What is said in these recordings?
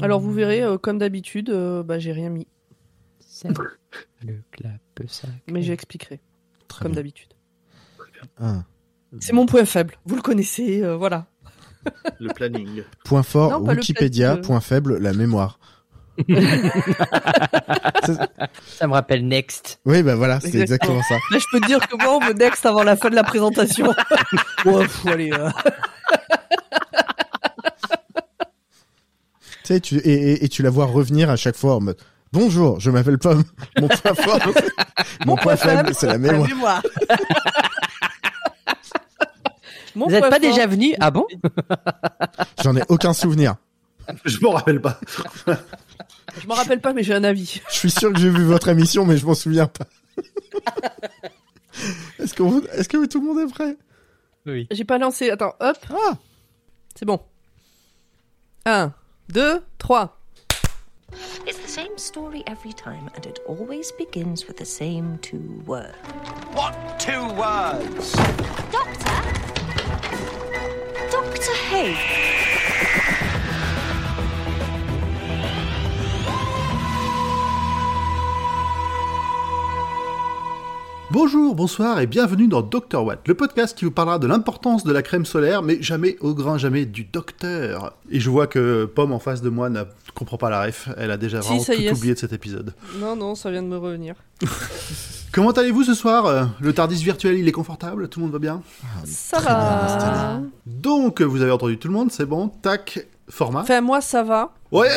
Alors vous verrez, euh, comme d'habitude, euh, bah, j'ai rien mis. C'est le clap sacré. Mais j'expliquerai, comme bien. d'habitude. Ah. C'est mon point faible. Vous le connaissez, euh, voilà. Le planning. Point fort, Non, Wikipédia. Point faible, la mémoire. Ça me rappelle Next. Oui, bah voilà, c'est Exactement. exactement ça. Là, je peux te dire que moi, on me next avant la fin de la présentation. ouais, pff, allez. euh. Tu sais, tu, et, et, et tu la vois revenir à chaque fois en mode Bonjour, je m'appelle Pomme. Mon point fort, mon point faible, c'est la La mémoire. mémoire. Mon Vous n'êtes point pas fort- déjà venu Ah bon? J'en ai aucun souvenir. Je m'en rappelle pas. Je m'en rappelle pas, mais j'ai un avis. Je suis sûr que j'ai vu votre émission, mais je m'en souviens pas. Est-ce que, vous- est-ce que tout le monde est prêt? Oui. J'ai pas lancé. Attends, hop. Ah C'est bon. 1, 2, 3. It's the same story every time, and it always begins with the same two words. What two words? Doctor? Doctor who? Bonjour, bonsoir et bienvenue dans Dr Watt, le podcast qui vous parlera de l'importance de la crème solaire, mais jamais au grand jamais du docteur. Et je vois que Pomme en face de moi ne comprend pas la ref, elle a déjà Si, vraiment ça tout est. oublié de cet épisode. Non, non, ça vient de me revenir. Comment allez-vous ce soir? Euh, Le Tardis virtuel, il est confortable Tout le monde va bien? Ça Très bien va. Donc, vous avez entendu tout le monde, c'est bon, tac, format. Enfin, moi, ça va. Ouais,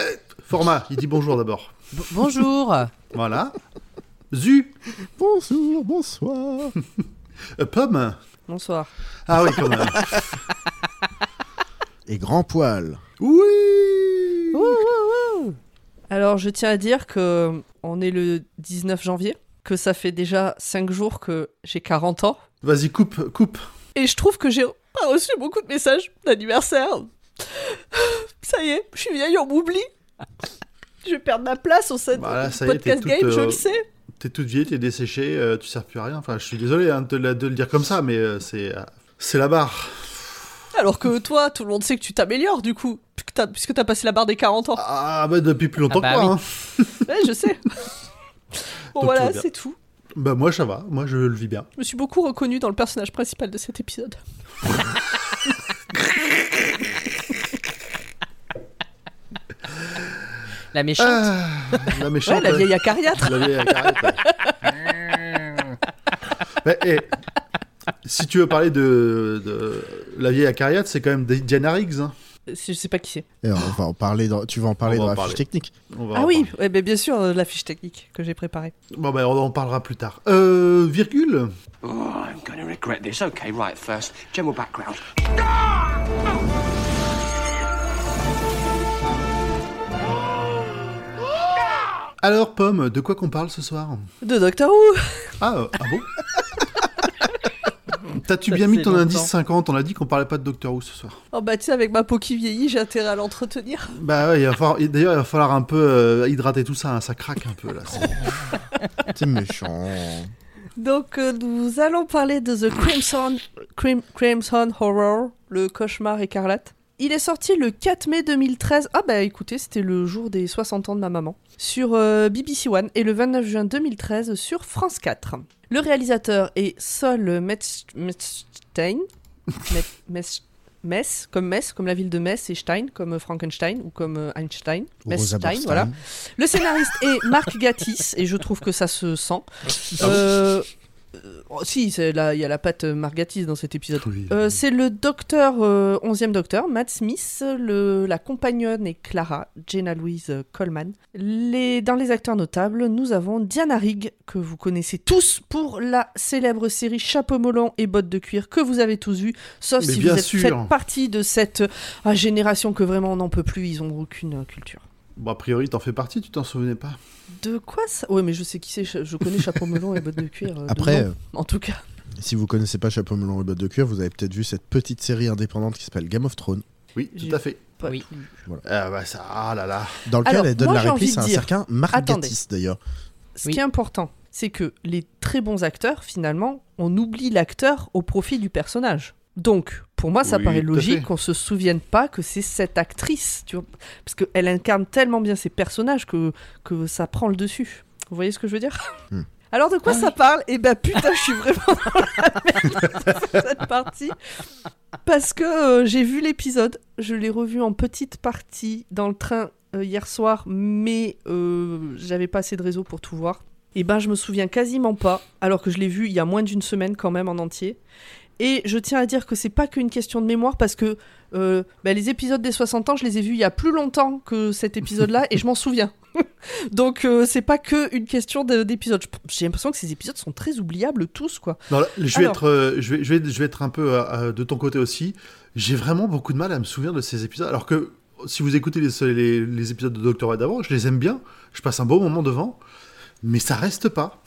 format, il dit bonjour d'abord. Bonjour. Voilà. Zu, Bonjour, bonsoir. euh, Pomme. Bonsoir. Ah oui, quand même. Et grand poil. oui Alors, je tiens à dire que on est le 19 janvier, que ça fait déjà 5 jours que j'ai 40 ans. Vas-y, coupe, coupe. Et je trouve que j'ai pas reçu beaucoup de messages d'anniversaire. Ça y est, je suis vieille, on m'oublie. Je vais perdre ma place au sein Bah là, du podcast game, je euh, le sais. T'es toute vieille, t'es desséchée, euh, tu sers plus à rien. Enfin, je suis désolé hein, de, le dire comme ça, mais euh, c'est euh, c'est la barre. Alors que toi, tout le monde sait que tu t'améliores du coup, puisque t'as, passé la barre des 40 ans. Ah bah depuis plus longtemps Ah bah que toi. oui. hein. Ouais, je sais. bon, Donc, voilà, c'est tout. Bah moi ça va, moi je le vis bien. Je me suis beaucoup reconnue dans le personnage principal de cet épisode. La méchante. Ah, la méchante. Ouais, la vieille acariâtre. La vieille acariâtre, ouais. Mais, si tu veux parler de, de la vieille acariâtre, c'est quand même Diana Riggs. hein. Je sais pas qui c'est. Et on va en parler dans, tu vas en parler On dans la fiche parler. technique. On va Ah oui, ben bien sûr, euh, la fiche technique que j'ai préparée. Bon bah on en parlera plus tard. Euh, virgule. Oh, I'm going to regret this. Okay, right, first, general background. Alors Pomme, de quoi qu'on parle ce soir De Doctor Who Ah, euh, ah bon T'as-tu bien mis ton longtemps. indice 50 On a dit qu'on parlait pas de Doctor Who ce soir. Oh bah tu sais, avec ma peau qui vieillit, j'ai intérêt à l'entretenir. Bah ouais, il va falloir, d'ailleurs il va falloir un peu euh, hydrater tout ça, hein, ça craque un peu là. c'est- C'est méchant. Donc euh, nous allons parler de The Crimson, Crim- Crimson Horror, le cauchemar écarlate. Il est sorti le 4 mai 2013. Ah bah écoutez, c'était le jour des 60 ans de ma maman. Sur euh, BBC One et le 29 juin 2013 sur France 4. Le réalisateur est Sol Metz- Metzstein. Met- Metz- Metz, comme Metz, comme la ville de Metz, et Stein, comme Frankenstein ou comme euh, Einstein. Metzstein, voilà. Le scénariste est Marc Gatiss, et je trouve que ça se sent. Euh, euh, oh, si, il y a la patte Marc Gatiss dans cet épisode. Oui. Euh, c'est le docteur, euh, 11e docteur, Matt Smith, le, la compagnonne est Clara, Jenna Louise Coleman. Les, dans les acteurs notables, nous avons Diana Rigg, que vous connaissez tous pour la célèbre série Chapeau melon et bottes de cuir, que vous avez tous vu, sauf Mais si vous êtes faites partie de cette ah, génération que vraiment on n'en peut plus, ils ont aucune euh, culture. Bon, a priori t'en fais partie, tu t'en souvenais pas De quoi ça? Ouais, mais je sais qui c'est, je connais Chapeau melon et bottes de cuir. euh, de Après, nom, euh, en tout cas. si vous connaissez pas Chapeau melon et bottes de cuir, vous avez peut-être vu cette petite série indépendante qui s'appelle Game of Thrones, Oui, tout à fait. pas Oui. tout. Ah bah ça, ah là là. dans lequel Alors, elle donne moi, la réplique à un certain. Gatiss d'ailleurs. Ce Oui. qui est important, c'est que les très bons acteurs, finalement, on oublie l'acteur au profit du personnage. Donc, pour moi, ça Oui, paraît logique qu'on se souvienne pas que c'est cette actrice, tu vois, parce qu'elle incarne tellement bien ses personnages que, que ça prend le dessus. Vous voyez ce que je veux dire? Hmm. Alors de quoi Ah ça parle? Eh ben putain, je suis vraiment dans la merde sur cette partie. Parce que euh, j'ai vu l'épisode, je l'ai revu en petite partie dans le train euh, hier soir, mais euh, j'avais pas assez de réseau pour tout voir. Et ben je me souviens quasiment pas, alors que je l'ai vu il y a moins d'une semaine quand même en entier. Et je tiens à dire que c'est pas qu'une question de mémoire parce que euh, bah, les épisodes des 60 ans, je les ai vus il y a plus longtemps que cet épisode-là et je m'en souviens. Donc euh, c'est pas que une question de- d'épisodes. Je- J'ai l'impression que ces épisodes sont très oubliables tous quoi. Non, là, je vais Alors. être, euh, je vais, je vais, je vais être un peu euh, de ton côté aussi. J'ai vraiment beaucoup de mal à me souvenir de ces épisodes, alors que si vous écoutez les, les, les épisodes de Doctor Who d'avant, je les aime bien, je passe un beau moment devant, mais ça reste pas.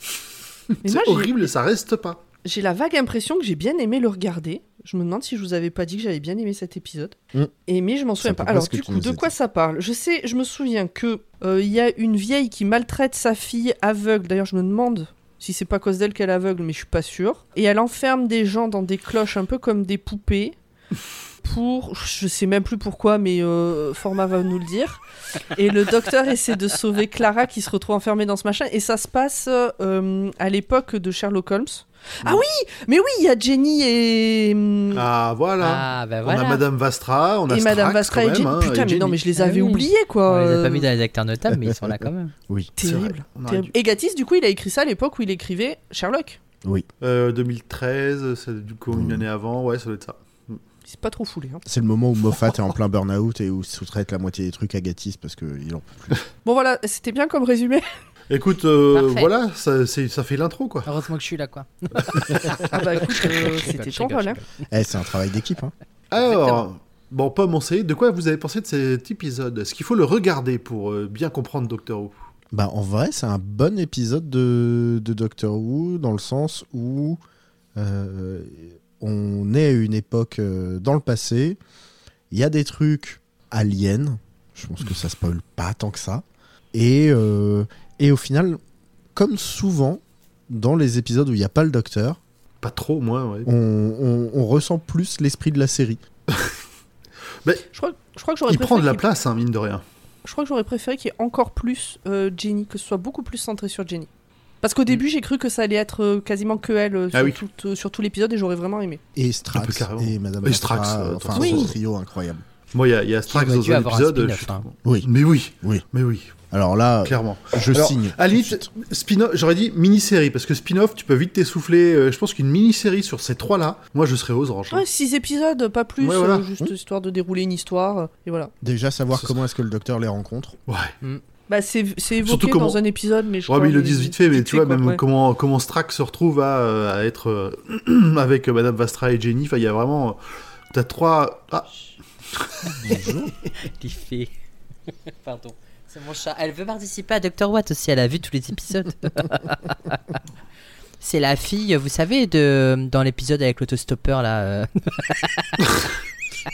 C'est horrible ça reste pas. J'ai la vague impression que j'ai bien aimé le regarder. Je me demande si je vous avais pas dit que j'avais bien aimé cet épisode. Mm. Et mais je m'en souviens pas. Alors du coup, de quoi dit. ça parle? Je sais, je me souviens que euh, il y a une vieille qui maltraite sa fille aveugle. D'ailleurs, je me demande si c'est pas à cause d'elle qu'elle est aveugle, mais je suis pas sûre. Et elle enferme des gens dans des cloches un peu comme des poupées. Pour, je sais même plus pourquoi, mais euh, Format va nous le dire. Et le docteur essaie de sauver Clara qui se retrouve enfermée dans ce machin. Et ça se passe euh, à l'époque de Sherlock Holmes. Ah oui, mais oui, il y a Jenny et hum, Ah voilà. Ah, bah On a Madame Vastra, on a et Madame Vastra quand et Jenny. même, hein, Putain, et mais non, Jenny. mais je les Ah avais oui. oubliés quoi. On les a pas Euh, mis dans les acteurs notables, mais ils sont là quand même. Oui. C'est vrai, Terrible. on aurait terrible. dû- Et Gatiss, du coup, il a écrit ça à l'époque où il écrivait Sherlock. Euh, 2013, c'est du coup une Mm. année avant, ouais, ça doit être ça. C'est pas trop foulé. hein. C'est le moment où Moffat est en plein burn-out et où sous-traite la moitié des trucs à Gatis parce qu'il en peut plus. Bon voilà, c'était bien comme résumé. Écoute, euh, voilà, ça, c'est- ça fait l'intro quoi. Heureusement que je suis là, quoi. Ah bah écoute, euh, c'était ton rôle. hein. Eh, c'est un travail d'équipe. Hein. Alors, bon, Pomme, on sait, de quoi vous avez pensé de cet épisode? Est-ce qu'il faut le regarder pour euh, bien comprendre Doctor Who? Bah, en vrai, c'est un bon épisode de, de Doctor Who dans le sens où euh, on est à une époque euh, dans le passé. Il y a des trucs aliens. Je pense que ça spoil pas tant que ça. Et, euh, et au final, comme souvent dans les épisodes où il n'y a pas le docteur, Pas trop, moins, ouais. on, on- on ressent plus l'esprit de la série. Je crois, je crois que j'aurais Il prend de la place, hein, mine de rien. je crois que j'aurais préféré qu'il y ait encore plus euh, Jenny, que ce soit beaucoup plus centré sur Jenny. Parce qu'au début, j'ai cru que ça allait être euh, quasiment que elle euh, Ah sur, oui. tout, euh, sur tout l'épisode et j'aurais vraiment aimé. Et Un Strax et Madame Et Strax, euh, enfin, oui. ce trio incroyable. Moi, il y a, il y a Strax dans un un épisode. je hein. Oui, Mais oui, oui. mais oui, Alors là, clairement. je Alors, signe. À limite, spin-off, j'aurais dit mini-série, parce que spin-off, tu peux vite t'essouffler. Euh, je pense qu'une mini-série sur ces trois-là, moi, je serais aux anges. hein. Ouais, six épisodes, pas plus, Ouais, voilà. euh, juste histoire de dérouler une histoire. euh, et voilà. Déjà savoir Ce comment est-ce que le docteur les rencontre. Ouais. Bah, c'est c'est évoqué Surtout comment- dans un épisode, mais je Ouais, crois mais ils le disent vite fait, mais tu vois, quoi, même ouais. comment, comment Strax se retrouve à, à être avec Madame Vastra et Jenny. Enfin, il y a vraiment. T'as trois. Ah, Bonjour. Il fait? Pardon. C'est mon chat. Elle veut participer à Dr. Watt aussi. Elle a vu tous les épisodes. C'est la fille, vous savez, de dans l'épisode avec l'autostoppeur là. euh,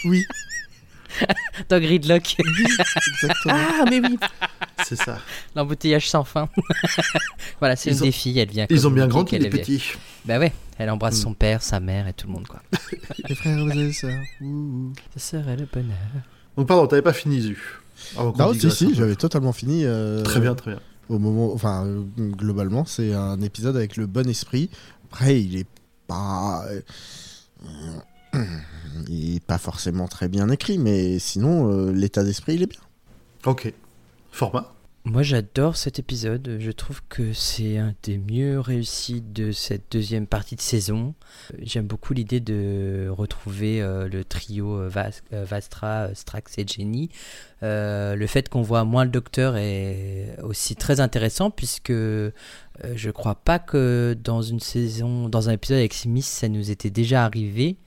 Oui, dans Gridlock. exactement. Ah, mais oui. c'est ça. L'embouteillage sans fin. voilà, c'est Ils une ont- des filles. Elle vient. Ils ont bien grandi, les petits. Bah ouais. Elle embrasse Mm. son père, sa mère et tout le monde quoi. Les frères et sœurs. Ouh. Ce serait le bonheur. Donc, pardon, t'avais pas fini, Zu. Qu'on Non, si, si, j'avais totalement fini. euh, Très bien, très bien. Au moment, enfin, globalement, c'est un épisode avec le bon esprit. Après, il est pas, euh, il est pas forcément très bien écrit, mais sinon, euh, l'état d'esprit, il est bien. Ok. Format. Moi j'adore cet épisode, je trouve que c'est un des mieux réussis de cette deuxième partie de saison. J'aime beaucoup l'idée de retrouver euh, le trio euh, euh, Vastra, Strax et Jenny. Le fait qu'on voit moins le docteur est aussi très intéressant puisque je crois pas que dans une saison, dans un épisode avec Smith, ça nous était déjà arrivé.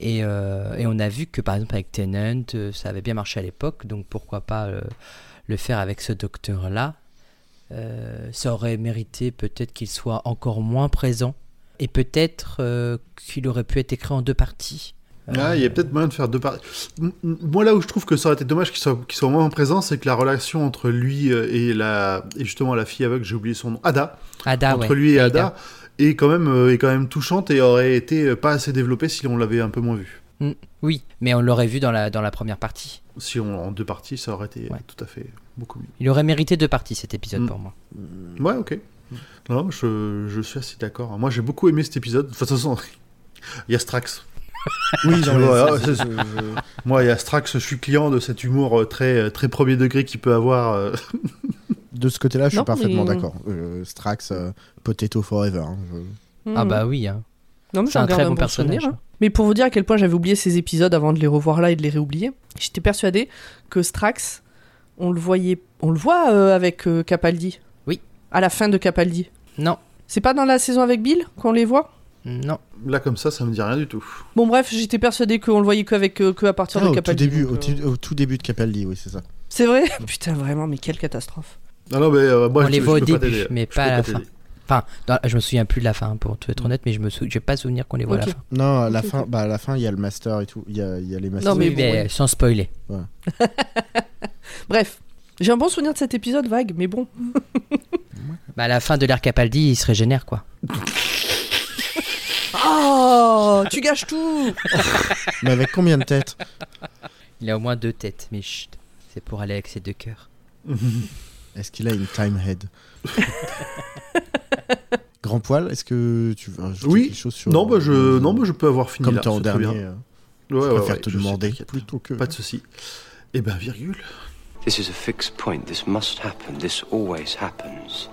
Et, et on a vu que par exemple avec Tennant, euh, ça avait bien marché à l'époque, donc pourquoi pas le faire avec ce docteur-là. Euh, ça aurait mérité peut-être qu'il soit encore moins présent et peut-être euh, qu'il aurait pu être écrit en deux parties. Ah, il y a peut-être moyen de faire deux parties. Moi, là où je trouve que ça aurait été dommage qu'il soit, qu'il soit moins présent, c'est que la relation entre lui euh, et, la, et justement la fille aveugle, j'ai oublié son nom, Ada, Ada, entre ouais. lui et Ada. Ada, est quand même, est quand même touchante et aurait été pas assez développée si on l'avait un peu moins vu. Mm, Oui, mais on l'aurait vu dans la, dans la première partie. Si on en deux parties, ça aurait été Ouais. tout à fait beaucoup mieux. Il aurait mérité deux parties cet épisode Mm. pour moi. Ouais, ok. Non, je, je suis assez d'accord. Moi, j'ai beaucoup aimé cet épisode. Enfin, de toute façon, il y a Strax. Oui, non, je- Moi, il y a Strax, je suis client de cet humour euh, très, euh, très premier degré qu'il peut avoir. euh. de ce côté-là, je suis Non, parfaitement mais- d'accord. Euh, Strax, euh, Potato Forever. hein, je- Ah bah oui, hein. Non, mais c'est un très bon bon personnage. souvenir, hein. Mais pour vous dire à quel point j'avais oublié ces épisodes avant de les revoir là et de les réoublier, j'étais persuadée que Strax, on le voyait, on le voit euh, avec euh, Capaldi. Oui. À la fin de Capaldi. Non, C'est pas dans la saison avec Bill qu'on les voit? Non. Là, comme ça, ça me dit rien du tout. Bon bref, j'étais persuadée qu'on le voyait qu'avec euh, que à partir Ah, de au, tout Capaldi. début, donc, au, euh, au tout début de Capaldi, oui, c'est ça. C'est vrai? Putain, vraiment, mais quelle catastrophe. Non, non, mais euh, moi, On je, les voit au début, mais Je pas à la fin. Enfin, dans- je me souviens plus de la fin, pour être honnête, mais je me souviens, j'ai pas souvenir qu'on les voit à la fin. Non, à la fin, bah, à la fin, il y a le master et tout. Il y a, il y a les masters. Non, mais Oui, bon, ouais. sans spoiler. Bref, j'ai un bon souvenir de cet épisode vague, mais bon. Bah, à la fin de l'ère Capaldi, il se régénère, quoi. Oh, tu gâches tout Mais avec combien de têtes? Il a au moins deux têtes, mais chut, c'est pour aller avec ses deux cœurs. Est-ce qu'il a une time head? Grand poil, est-ce que tu veux rajouter Oui. quelque chose sur Non, bah, je, non, bah, je peux avoir fini. Comme très dernier, bien. euh, Ouais, je ouais, préfère ouais, te je demander plutôt que. Pas de souci. Eh ben, virgule. This is a fixed point. This must happen. This always happens.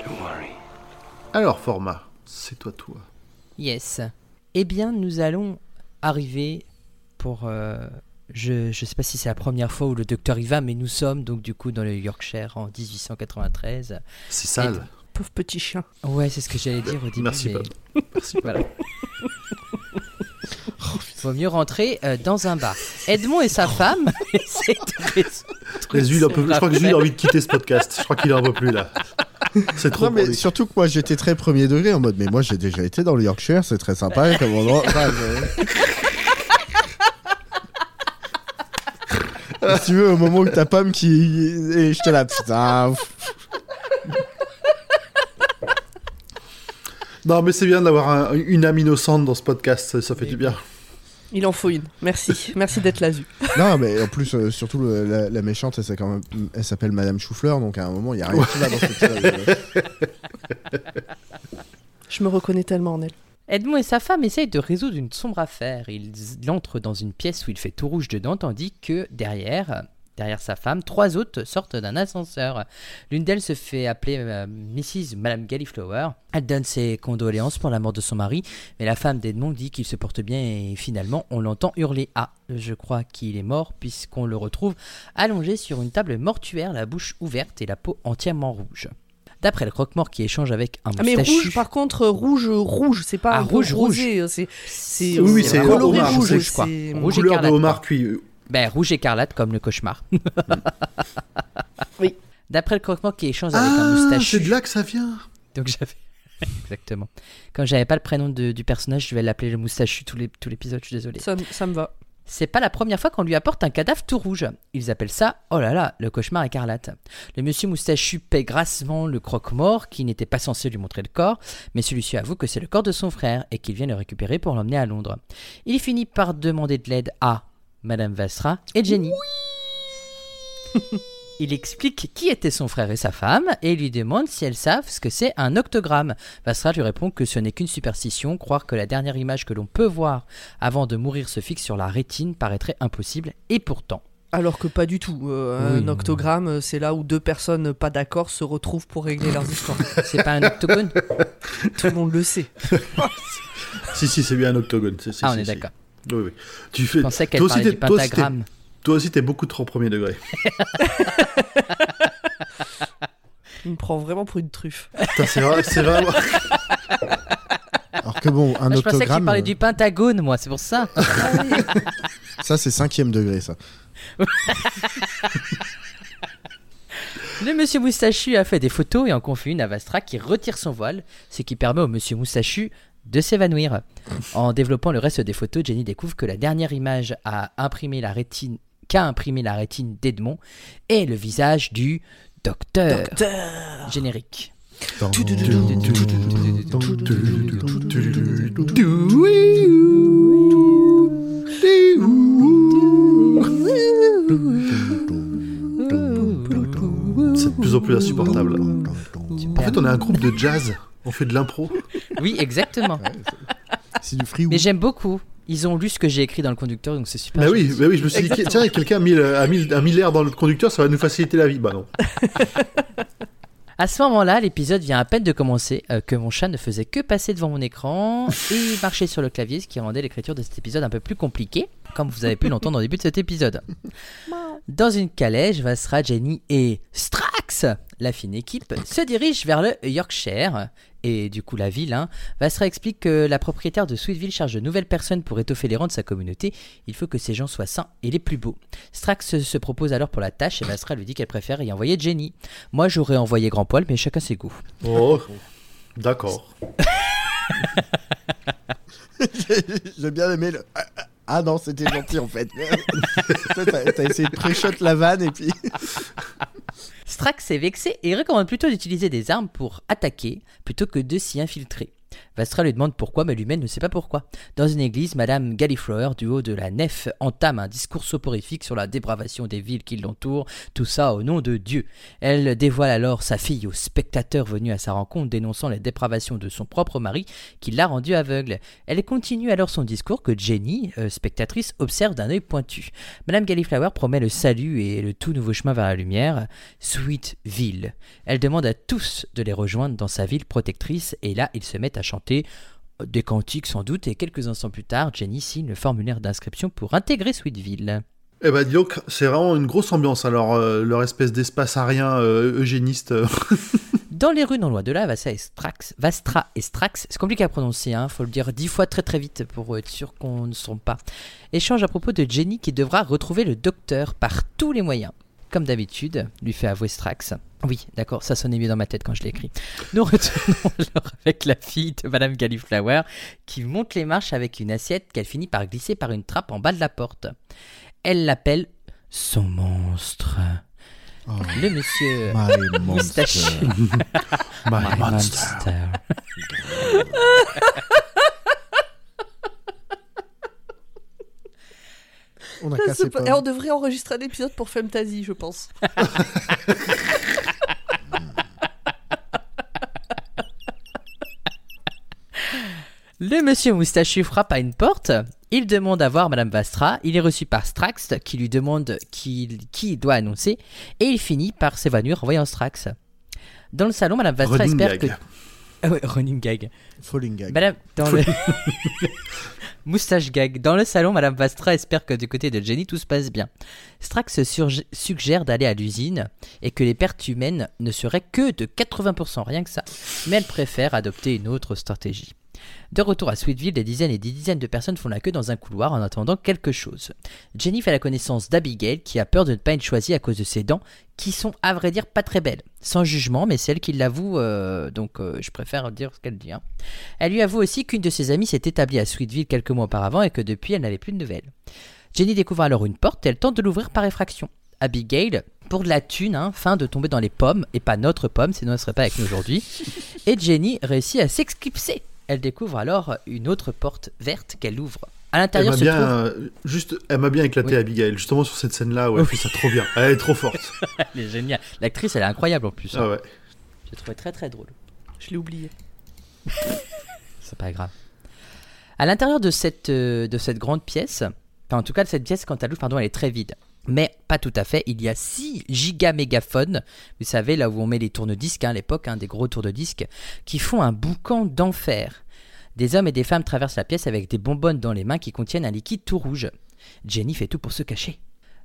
Don't worry. Alors, format, c'est toi, toi. Yes. Eh bien, nous allons arriver pour. euh, je ne sais pas si c'est la première fois où le docteur y va, mais nous sommes donc du coup dans le Yorkshire en 1893. C'est sale. Pauvre petit chien. Ouais, c'est ce que j'allais dire au début. Merci, mais... Bob. Merci. Voilà. Vaut mieux rentrer euh, dans un bar. Edmond et sa femme il en peut- son je crois que Jules a envie de quitter ce podcast. Je crois qu'il en peut plus, là. C'est trop Non, mais surtout que moi j'étais très premier degré en mode mais moi j'ai déjà été dans le Yorkshire, c'est très sympa comme endroit. Enfin, je- si tu veux, au moment où t'as Pomme qui. Et j'étais là, putain. Non, mais c'est bien d'avoir un- une âme innocente dans ce podcast, ça, fait du bien. Il en faut une. Merci. Merci d'être là, Zu. Non, mais en plus, euh, surtout le- la, la méchante, elle, s'est quand même- elle s'appelle Madame Choufleur, donc à un moment, il y a rien qui va dans cet épisode. Je me reconnais tellement en elle. Edmond et sa femme essayent de résoudre une sombre affaire. Ils entrent dans une pièce où il fait tout rouge dedans, tandis que derrière, derrière sa femme, trois autres sortent d'un ascenseur. L'une d'elles se fait appeler euh, Mrs. Madame Galliflower. Elle donne ses condoléances pour la mort de son mari, mais la femme d'Edmond dit qu'il se porte bien et finalement on l'entend hurler Ah, je crois qu'il est mort puisqu'on le retrouve allongé sur une table mortuaire, la bouche ouverte et la peau entièrement rouge. D'après le croque-mort qui échange avec un Ah, mais moustachu. rouge, par contre, euh, rouge, euh, rouge, c'est pas Ah, rouge, rosé, euh, c'est c'est Oui, oui, euh, c'est coloré homard, rouge, rouge, quoi. c'est- Rouge Couleur écarlate, de homard cuit. Ben, rouge écarlate comme le cauchemar. Oui. D'après le croque-mort qui échange avec un Ah, moustachu. c'est de là que ça vient. Donc j'avais. Exactement. Quand j'avais pas le prénom de- du personnage, je vais l'appeler le moustachu tout l'ép- tout l'épisode, je suis désolé. Ça, me- ça me va. C'est pas la première fois qu'on lui apporte un cadavre tout rouge. Ils appellent ça, oh là là, le cauchemar écarlate. Le monsieur moustachu paie grassement le croque-mort qui n'était pas censé lui montrer le corps, mais celui-ci avoue que c'est le corps de son frère et qu'il vient le récupérer pour l'emmener à Londres. Il finit par demander de l'aide à Madame Vastra et Jenny. Il explique qui était son frère et sa femme et lui demande si elles savent ce que c'est un octogramme. Vastra lui répond que ce n'est qu'une superstition, croire que la dernière image que l'on peut voir avant de mourir se fixe sur la rétine paraîtrait impossible, et pourtant. Alors que pas du tout. Euh, Oui, un octogramme, c'est là où deux personnes pas d'accord se retrouvent pour régler leurs histoires. C'est pas un octogone? Tout le monde le sait. Si, si, c'est bien un octogone. si, si, Ah, on si, est si. d'accord. Oui, oui. Tu fais... Je pensais qu'elle toi aussi, parlait du t'es- toi aussi, t'es- pentagramme. Toi aussi, t'es beaucoup trop premier degré. Il me prend vraiment pour une truffe. C'est vrai, c'est vraiment. Alors que bon, un Ah, je pensais qu'il octogramme, parlait du pentagone, moi, c'est pour ça. ça c'est cinquième degré, ça. Le monsieur moustachu a fait des photos et en confie une à Vastra qui retire son voile, ce qui permet au monsieur moustachu de s'évanouir. En développant le reste des photos, Jenny découvre que la dernière image a imprimé la rétine qu'a imprimé la rétine d'Edmond est le visage du docteur. Générique. C'est de plus en plus insupportable. En fait, on est un groupe de jazz. On fait de l'impro. Oui, exactement. C'est du free Mais j'aime beaucoup. Ils ont lu ce que j'ai écrit dans le conducteur, donc c'est super. Bah oui, bah oui, je me suis dit, tiens, quelqu'un a mis, le- a, mis, a mis l'air dans le conducteur, ça va nous faciliter la vie. Bah non. À ce moment-là, l'épisode vient à peine de commencer, euh, que mon chat ne faisait que passer devant mon écran et marcher sur le clavier, ce qui rendait l'écriture de cet épisode un peu plus compliquée, comme vous avez pu l'entendre au début de cet épisode. Dans une calèche, Vasra, Jenny et Strax, la fine équipe, se dirigent vers le Yorkshire. Et du coup, la ville, hein. Vasra explique que la propriétaire de Sweetville charge de nouvelles personnes pour étoffer les rangs de sa communauté. Il faut que ces gens soient sains et les plus beaux. Strax se propose alors pour la tâche et Vasra lui dit qu'elle préfère y envoyer Jenny. Moi, j'aurais envoyé Grand Poil, mais chacun ses goûts. Oh, d'accord. J'ai bien aimé le. Ah, ah, non, c'était gentil en fait. T'as t'as essayé de pré-shot la vanne et puis. Strax est vexé et recommande plutôt d'utiliser des armes pour attaquer plutôt que de s'y infiltrer. Vastra lui demande pourquoi, mais lui-même ne sait pas pourquoi. Dans une église, Madame Galliflower, du haut de la nef, entame un discours soporifique sur la dépravation des villes qui l'entourent, tout ça au nom de Dieu. Elle dévoile alors sa fille aux spectateurs venus à sa rencontre, dénonçant les dépravations de son propre mari qui l'a rendue aveugle. Elle continue alors son discours que Jenny, euh, spectatrice, observe d'un œil pointu. Madame Galliflower promet le salut et le tout nouveau chemin vers la lumière, Sweetville. Elle demande à tous de les rejoindre dans sa ville protectrice et là, ils se mettent à chanter des cantiques sans doute et quelques instants plus tard, Jenny signe le formulaire d'inscription pour intégrer Sweetville. Eh bah dis donc, c'est vraiment une grosse ambiance. Alors, euh, leur espèce d'espace arien euh, eugéniste. euh, Dans les rues non loin de là, Vastra et Strax, Vastra et Strax, c'est compliqué à prononcer, hein, faut le dire dix fois très très vite pour être sûr qu'on ne se trompe pas, échange à propos de Jenny qui devra retrouver le docteur par tous les moyens. Comme d'habitude, lui fait avouer Strax. Oui, d'accord, ça sonnait mieux dans ma tête quand je l'ai écrit. Nous retournons alors avec la fille de Madame Galliflower qui monte les marches avec une assiette qu'elle finit par glisser par une trappe en bas de la porte. Elle l'appelle son monstre. Oh, Le monsieur my moustache. monster. My My monster. monster. On a cassé pas-. Et on devrait enregistrer un épisode pour Fantasy, je pense. Le monsieur moustachu frappe à une porte. Il demande à voir Madame Vastra. Il est reçu par Strax qui lui demande qui, qui il doit annoncer. Et il finit par s'évanouir en voyant Strax. Dans le salon, Madame Vastra Running espère gag. que. Ah ouais, running gag. Falling gag. Madame, dans le... Moustache gag. Dans le salon, Madame Vastra espère que du côté de Jenny, tout se passe bien. Strax suggère d'aller à l'usine et que les pertes humaines ne seraient que de 80%, rien que ça. Mais elle préfère adopter une autre stratégie. De retour à Sweetville, des dizaines et des dizaines de personnes font la queue dans un couloir en attendant quelque chose. Jenny fait la connaissance d'Abigail qui a peur de ne pas être choisie à cause de ses dents, qui sont à vrai dire pas très belles. Sans jugement, mais c'est elle qui l'avoue, euh, donc euh, je préfère dire ce qu'elle dit. hein. Elle lui avoue aussi qu'une de ses amies s'est établie à Sweetville quelques mois auparavant et que depuis elle n'avait plus de nouvelles. Jenny découvre alors une porte et elle tente de l'ouvrir par effraction. Abigail, pour de la thune, hein, fin de tomber dans les pommes, et pas notre pomme, sinon elle serait pas avec nous aujourd'hui. Et Jenny réussit à s'exclipser. Elle découvre alors une autre porte verte qu'elle ouvre. À Elle l'intérieur m'a se bien, trouve... euh, juste, elle m'a bien éclaté Oui. Abigail, justement sur cette scène-là où elle fait ça trop bien. Elle est trop forte. Elle est géniale. L'actrice, elle est incroyable en plus. hein. Ah ouais. J'ai trouvé très très drôle. Je l'ai oublié. C'est pas grave. À l'intérieur de cette, euh, de cette grande pièce, enfin en tout cas de cette pièce, quand elle ouvre, pardon, elle est très vide. Mais pas tout à fait, il y a 6 giga mégaphones, vous savez, là où on met les tourne-disques hein, à l'époque, hein, des gros tourne-disques, qui font un boucan d'enfer. Des hommes et des femmes traversent la pièce avec des bonbonnes dans les mains qui contiennent un liquide tout rouge. Jenny fait tout pour se cacher.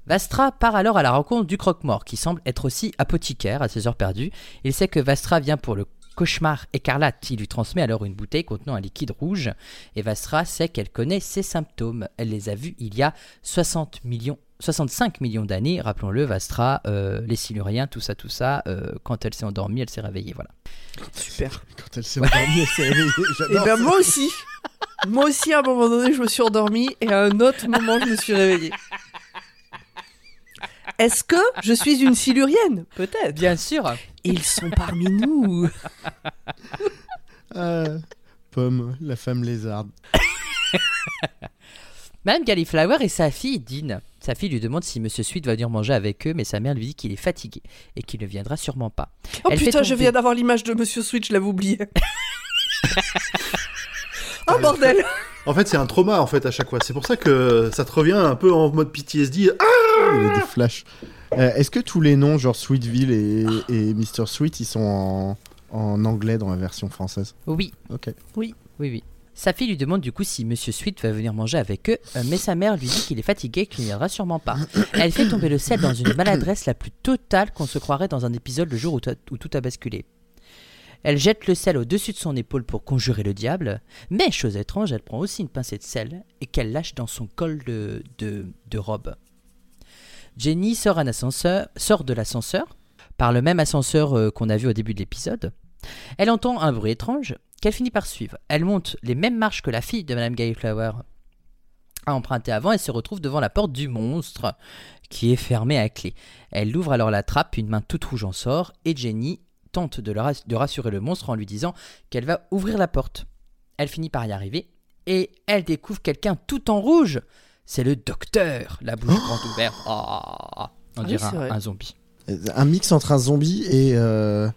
Vastra part alors à la rencontre du croque-mort, qui semble être aussi apothicaire à ses heures perdues. Il sait que Vastra vient pour le cauchemar écarlate. Il lui transmet alors une bouteille contenant un liquide rouge. Et Vastra sait qu'elle connaît ses symptômes. Elle les a vus il y a 60 millions 65 millions d'années, rappelons-le, Vastra, euh, les Siluriens, tout ça, tout ça, euh, quand elle s'est endormie, elle s'est réveillée, voilà. Super. Quand elle s'est endormie, elle s'est réveillée. Et J'adore ben moi aussi. Moi aussi, à un moment donné, je me suis endormie et à un autre moment, je me suis réveillée. Est-ce que je suis une silurienne? Peut-être. Bien sûr. Ils sont parmi nous. Ah, Pomme, la femme lézarde. Madame Galliflower et sa fille Dean. Sa fille lui demande si Monsieur Sweet va venir manger avec eux, mais sa mère lui dit qu'il est fatigué et qu'il ne viendra sûrement pas. Oh Elle putain, je viens d'avoir l'image de Monsieur Switch, je l'avais oublié. oh bordel En fait, c'est un trauma en fait à chaque fois. C'est pour ça que ça te revient un peu en mode PTSD. Ah Il y a des flashs. Euh, Est-ce que tous les noms, genre Sweetville et, et Mr. Sweet, ils sont en, en anglais dans la version française? Oui, Ok. oui, oui. Sa fille lui demande du coup si Monsieur Sweet va venir manger avec eux, euh, mais sa mère lui dit qu'il est fatigué qu'il ne viendra sûrement pas. Elle fait tomber le sel dans une maladresse la plus totale qu'on se croirait dans un épisode le jour où, to- où tout a basculé. Elle jette le sel au-dessus de son épaule pour conjurer le diable, mais chose étrange, elle prend aussi une pincée de sel et qu'elle lâche dans son col de, de, de robe. Jenny sort, un ascenseur, sort de l'ascenseur, par le même ascenseur euh, qu'on a vu au début de l'épisode. Elle entend un bruit étrange qu'elle finit par suivre. Elle monte les mêmes marches que la fille de Madame Galliflower a emprunté avant et se retrouve devant la porte du monstre qui est fermée à clé. Elle ouvre alors la trappe, une main toute rouge en sort et Jenny tente de, le rass- de rassurer le monstre en lui disant qu'elle va ouvrir la porte. Elle finit par y arriver et elle découvre quelqu'un tout en rouge. C'est le docteur, la bouche grande ouverte. Ah, on oui, dirait un- zombie. Euh, Un mix entre un zombie et, euh,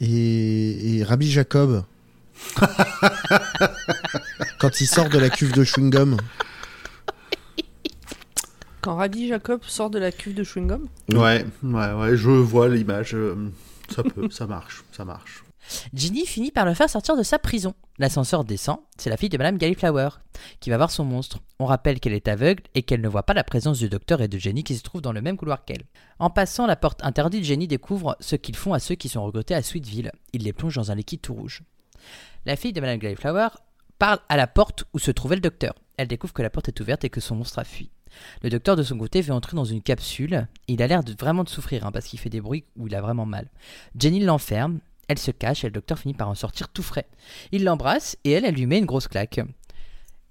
et, et Rabbi Jacob. Quand il sort de la cuve de chewing-gum. Quand Rabbi Jacob sort de la cuve de chewing-gum Ouais, ouais, ouais. Je vois l'image. euh, Ça peut, ça marche, ça marche. Ginny finit par le faire sortir de sa prison. L'ascenseur descend, c'est la fille de Madame Galliflower qui va voir son monstre. On rappelle qu'elle est aveugle et qu'elle ne voit pas la présence du docteur et de Jenny qui se trouvent dans le même couloir qu'elle. En passant la porte interdite, Jenny découvre ce qu'ils font à ceux qui sont recrutés à Sweetville. Ils les plongent dans un liquide tout rouge. La fille de Madame Galliflower parle à la porte où se trouvait le docteur. Elle découvre que la porte est ouverte et que son monstre a fui. Le docteur de son côté veut entrer dans une capsule. Il a l'air vraiment de souffrir hein, parce qu'il fait des bruits où il a vraiment mal. Jenny l'enferme, elle se cache et le docteur finit par en sortir tout frais. Il l'embrasse et elle, elle lui met une grosse claque.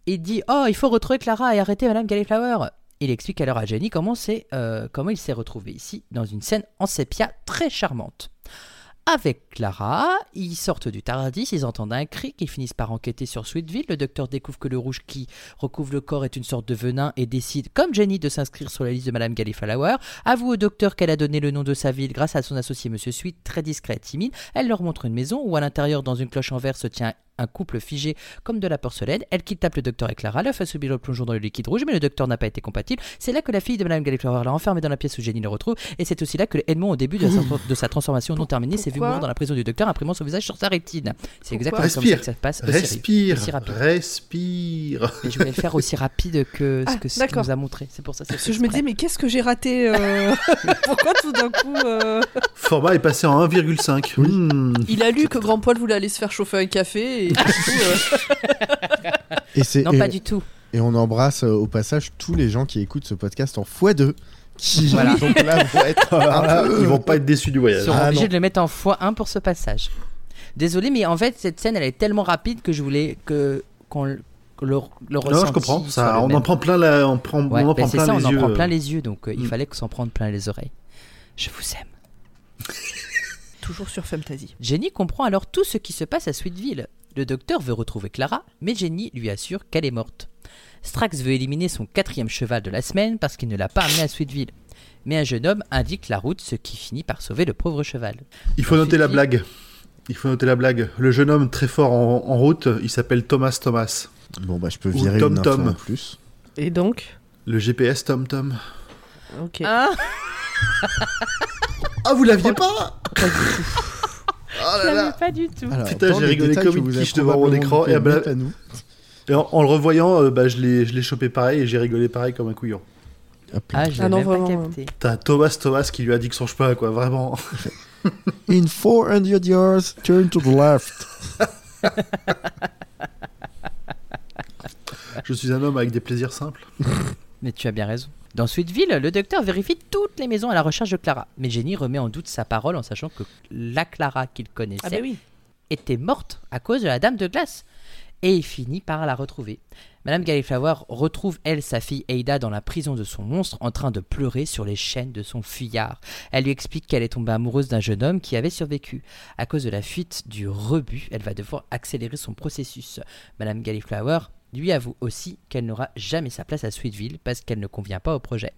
Il dit Oh, il faut retrouver Clara et arrêter Madame Galliflower. Il explique alors à Jenny comment, euh, comment il s'est retrouvé ici, dans une scène en sépia très charmante. Avec Clara, ils sortent du Tardis, ils entendent un cri, ils finissent par enquêter sur Sweetville. Le docteur découvre que le rouge qui recouvre le corps est une sorte de venin et décide, comme Jenny, de s'inscrire sur la liste de Madame Galliflower. Avoue au docteur qu'elle a donné le nom de sa ville grâce à son associé Monsieur Sweet, très discret et timide. Elle leur montre une maison où à l'intérieur, dans une cloche en verre, se tient un couple figé comme de la porcelaine. Elle kidnappe le docteur et Clara, leur fait subir le plongeon dans le liquide rouge, mais le docteur n'a pas été compatible. C'est là que la fille de Madame Galliflower l'a enfermé dans la pièce où Jenny le retrouve, et c'est aussi là que Edmond, au début de sa, de sa transformation non terminée, s'est vu mourir dans la prison du docteur, imprimant son visage sur sa rétine. C'est exactement comme ça Respire. que ça se passe. aussi- Respire, aussi rapide. respire. Et je voulais le faire aussi rapide que ce Ah, que ce d'accord. nous a montré. C'est pour ça. Parce que je me disais, mais qu'est-ce que j'ai raté euh, Pourquoi tout d'un coup euh, Format est passé en 1,5. Hmm. Il a lu que Grand Poil voulait aller se faire chauffer un café et euh, Et, c'est- Non, et- pas du tout. et on embrasse euh, au passage tous les gens qui écoutent ce podcast en x2. Qui Voilà. donc là vont être un Alors là, peu- ils vont pas être déçus du Ils voyage. seront Ah, obligés non. de le mettre en x1 pour ce passage. Désolé, mais en fait, cette scène, elle est tellement rapide que je voulais que qu'on le, que le, le Non, je ressenti comprends. soit Ça, le on en prend plein la, on prend, Ouais, on en ben prend c'est plein ça, les on en yeux. prend plein les yeux, donc euh, il Mm. fallait s'en prendre plein les oreilles. Je vous aime. toujours sur Fantasy. Jenny comprend alors tout ce qui se passe à Sweetville. Le docteur veut retrouver Clara, mais Jenny lui assure qu'elle est morte. Strax veut éliminer son quatrième cheval de la semaine parce qu'il ne l'a pas amené à Sweetville. Mais un jeune homme indique la route, ce qui finit par sauver le pauvre cheval. Il faut noter la blague. Il faut noter la blague. Le jeune homme très fort en, en route, il s'appelle Thomas Thomas. Bon, bah, je peux Ou virer Tom une info Tom. en plus. Et donc Le GPS Tom Tom. Ok. Ah, Ah, vous l'aviez pas? Oh là là pas du tout. Alors, Putain, j'ai rigolé comme une quiche devant mon écran, et ben là- mettre à nous. Et en, en le revoyant, euh, bah, je l'ai je l'ai chopé pareil et j'ai rigolé pareil comme un couillon. Ah, je Ah l'avais non, pas capté. T'as Thomas Thomas qui lui a dit que son chemin, quoi, vraiment. In 400 yards, turn to the left. Je suis un homme avec des plaisirs simples. Mais tu as bien raison. Dans Sweetville, le docteur vérifie toutes les maisons à la recherche de Clara. Mais Jenny remet en doute sa parole en sachant que la Clara qu'il connaissait Ah bah oui. était morte à cause de la Dame de Glace. et il finit par la retrouver. Madame Galliflower retrouve, elle, sa fille Ada dans la prison de son monstre en train de pleurer sur les chaînes de son fuyard. Elle lui explique qu'elle est tombée amoureuse d'un jeune homme qui avait survécu. À cause de la fuite du rebut, elle va devoir accélérer son processus. Madame Galliflower lui avoue aussi qu'elle n'aura jamais sa place à Sweetville parce qu'elle ne convient pas au projet.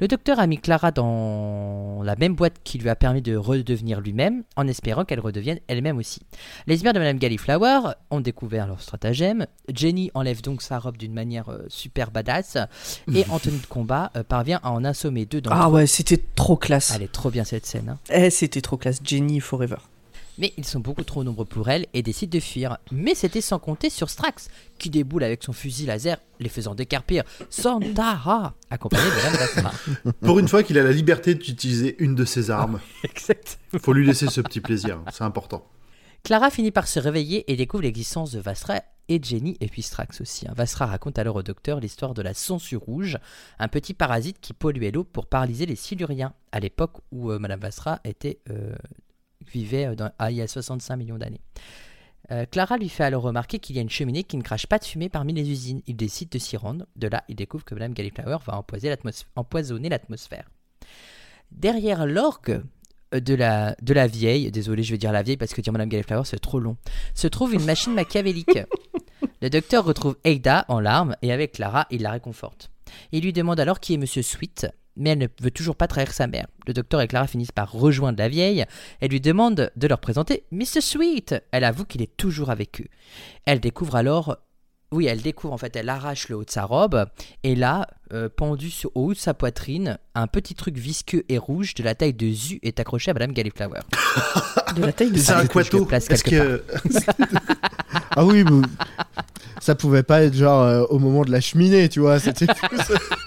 Le docteur a mis Clara dans la même boîte qui lui a permis de redevenir lui-même, en espérant qu'elle redevienne elle-même aussi. Les sbires de Madame Galliflower ont découvert leur stratagème. Jenny enlève donc sa robe d'une manière euh, super badass et en tenue de combat euh, parvient à en assommer deux d'entre Ah ouais, c'était trop classe. Elle est trop bien cette scène. hein. Eh, c'était trop classe. Jenny Forever. Mais ils sont beaucoup trop nombreux pour elle et décident de fuir. Mais c'était sans compter sur Strax, qui déboule avec son fusil laser, les faisant décarpir. Santara, accompagné de Madame. Pour une fois qu'il a la liberté d'utiliser une de ses armes. exact. Faut lui laisser ce petit plaisir, c'est important. Clara finit par se réveiller et découvre l'existence de Vastra et Jenny et puis Strax aussi. hein. Vastra raconte alors au docteur l'histoire de la sangsue rouge, un petit parasite qui polluait l'eau pour paralyser les Siluriens, à l'époque où euh, Madame Vastra était, euh, vivait euh, dans, ah, il y a 65 millions d'années. Euh, Clara lui fait alors remarquer qu'il y a une cheminée qui ne crache pas de fumée parmi les usines. Il décide de s'y rendre. De là, il découvre que Madame Galliflower va empoisonner l'atmosphère. Derrière l'orgue de la, de la vieille, désolé je vais dire la vieille parce que dire Madame Galliflower c'est trop long, se trouve une machine machiavélique. Le docteur retrouve Ada en larmes et avec Clara il la réconforte. Il lui demande alors qui est Monsieur Sweet, mais elle ne veut toujours pas trahir sa mère. Le docteur et Clara finissent par rejoindre la vieille. Elle lui demande de leur présenter Mr. Sweet. Elle avoue qu'il est toujours avec eux. Elle découvre alors. Oui, elle découvre en fait, elle arrache le haut de sa robe et là, euh, pendu sur, au haut de sa poitrine, un petit truc visqueux et rouge de la taille de Zu est accroché à Madame Galliflower. De la taille de C'est un quato. place Est-ce que Ah oui, mais ça pouvait pas être genre euh, au moment de la cheminée, tu vois. C'était plus.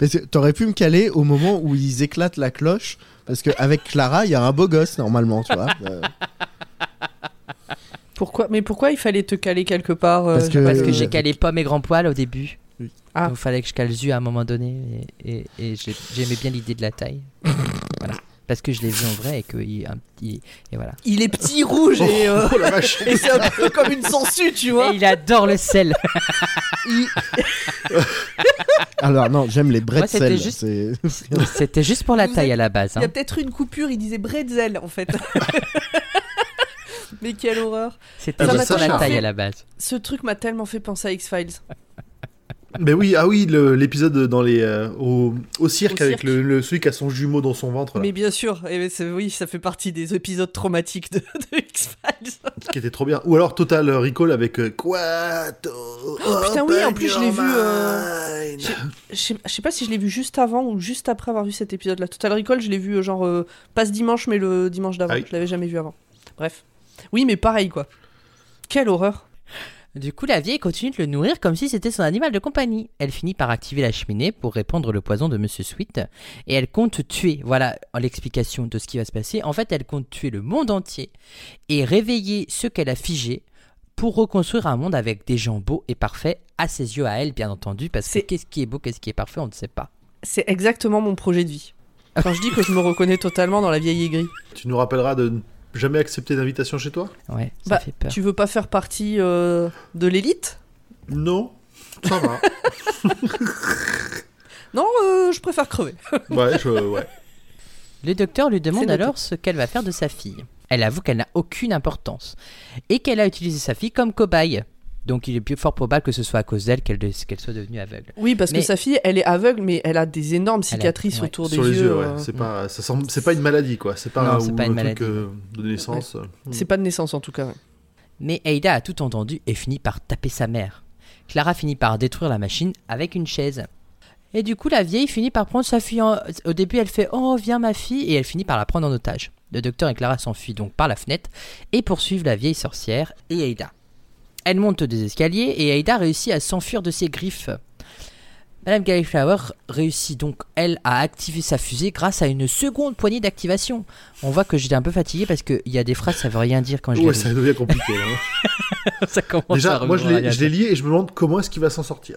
Mais t'aurais pu me caler au moment où ils éclatent la cloche, parce qu'avec Clara, il y a un beau gosse normalement, tu vois. Euh, Pourquoi Mais pourquoi il fallait te caler quelque part euh, Parce que- Parce que Euh, j'ai calé pas mes grands poils au début. Oui. Ah. Donc il fallait que je cale Zu à un moment donné et, et- et j'ai- j'aimais bien l'idée de la taille. voilà. Parce que je l'ai vu en vrai et que il, un petit et voilà. Il est petit rouge et, euh, Oh la vache et c'est un peu comme une sangsue, tu vois. Et il adore le sel. Alors non, j'aime les c'était bretzels. juste- c'est- C'était juste pour la Vous taille êtes- à la base. Il y a hein. peut-être une coupure, il disait bretzel en fait. Mais quelle horreur. C'était juste pour la taille à la base. Ce truc m'a tellement fait penser à X-Files. Mais oui, ah oui, l'épisode dans les euh, au, au cirque Au avec cirque. le, le- celui qui a son jumeau dans son ventre, là, Mais bien sûr, et c'est- oui, ça fait partie des épisodes traumatiques de, de X-Files. qui était trop bien. Ou alors Total Recall avec euh, Quato. Oh, putain, oui, en plus, je l'ai vu, euh, Je sais pas si je l'ai vu juste avant ou juste après avoir vu cet épisode-là. Total Recall, je l'ai vu euh, genre pas ce dimanche, mais le dimanche d'avant. Ah oui. Je l'avais jamais vu avant. Bref. Oui, mais pareil quoi. Quelle horreur. Du coup, la vieille continue de le nourrir comme si c'était son animal de compagnie. Elle finit par activer la cheminée pour répandre le poison de Monsieur Sweet et elle compte tuer. Voilà l'explication de ce qui va se passer. En fait, elle compte tuer le monde entier et réveiller ceux qu'elle a figés pour reconstruire un monde avec des gens beaux et parfaits à ses yeux, à elle, bien entendu. Parce que C'est- qu'est-ce qui est beau, qu'est-ce qui est parfait, on ne sait pas. C'est exactement mon projet de vie. Quand je dis que je me reconnais totalement dans la vieille aigrie. Tu nous rappelleras de ne jamais accepter d'invitation chez toi Ouais, ça Bah, fait peur. Tu veux pas faire partie euh, de l'élite? Non, ça va. Non, euh, je préfère crever. ouais, je, ouais. Le docteur lui demande alors ce qu'elle va faire de sa fille. Elle avoue qu'elle n'a aucune importance et qu'elle a utilisé sa fille comme cobaye. Donc il est plus fort probable que ce soit à cause d'elle qu'elle de- soit devenue aveugle. Oui, parce Mais- que sa fille, elle est aveugle, mais elle a des énormes Elle a- cicatrices ouais. autour des Sur les yeux. yeux, ouais. euh, C'est pas, une maladie, quoi. C'est pas, Non, pas une un truc, maladie. euh, de naissance. C'est pas de naissance en tout cas. Mais Ada a tout entendu et finit par taper sa mère. Clara finit par détruire la machine avec une chaise. Et du coup, la vieille finit par prendre sa fille en... Au début, elle fait Oh, viens ma fille et elle finit par la prendre en otage. Le docteur et Clara s'enfuient donc par la fenêtre et poursuivent la vieille sorcière et Ada. Elle monte des escaliers et Ada réussit à s'enfuir de ses griffes. Madame Galliflower réussit donc, elle, à activer sa fusée grâce à une seconde poignée d'activation. On voit que j'étais un peu fatigué parce qu'il y a des phrases, ça veut rien dire quand je Ouais, ça devient compliqué. hein. ça commence Déjà, moi, je à l'ai je l'ai lié et je me demande comment est-ce qu'il va s'en sortir.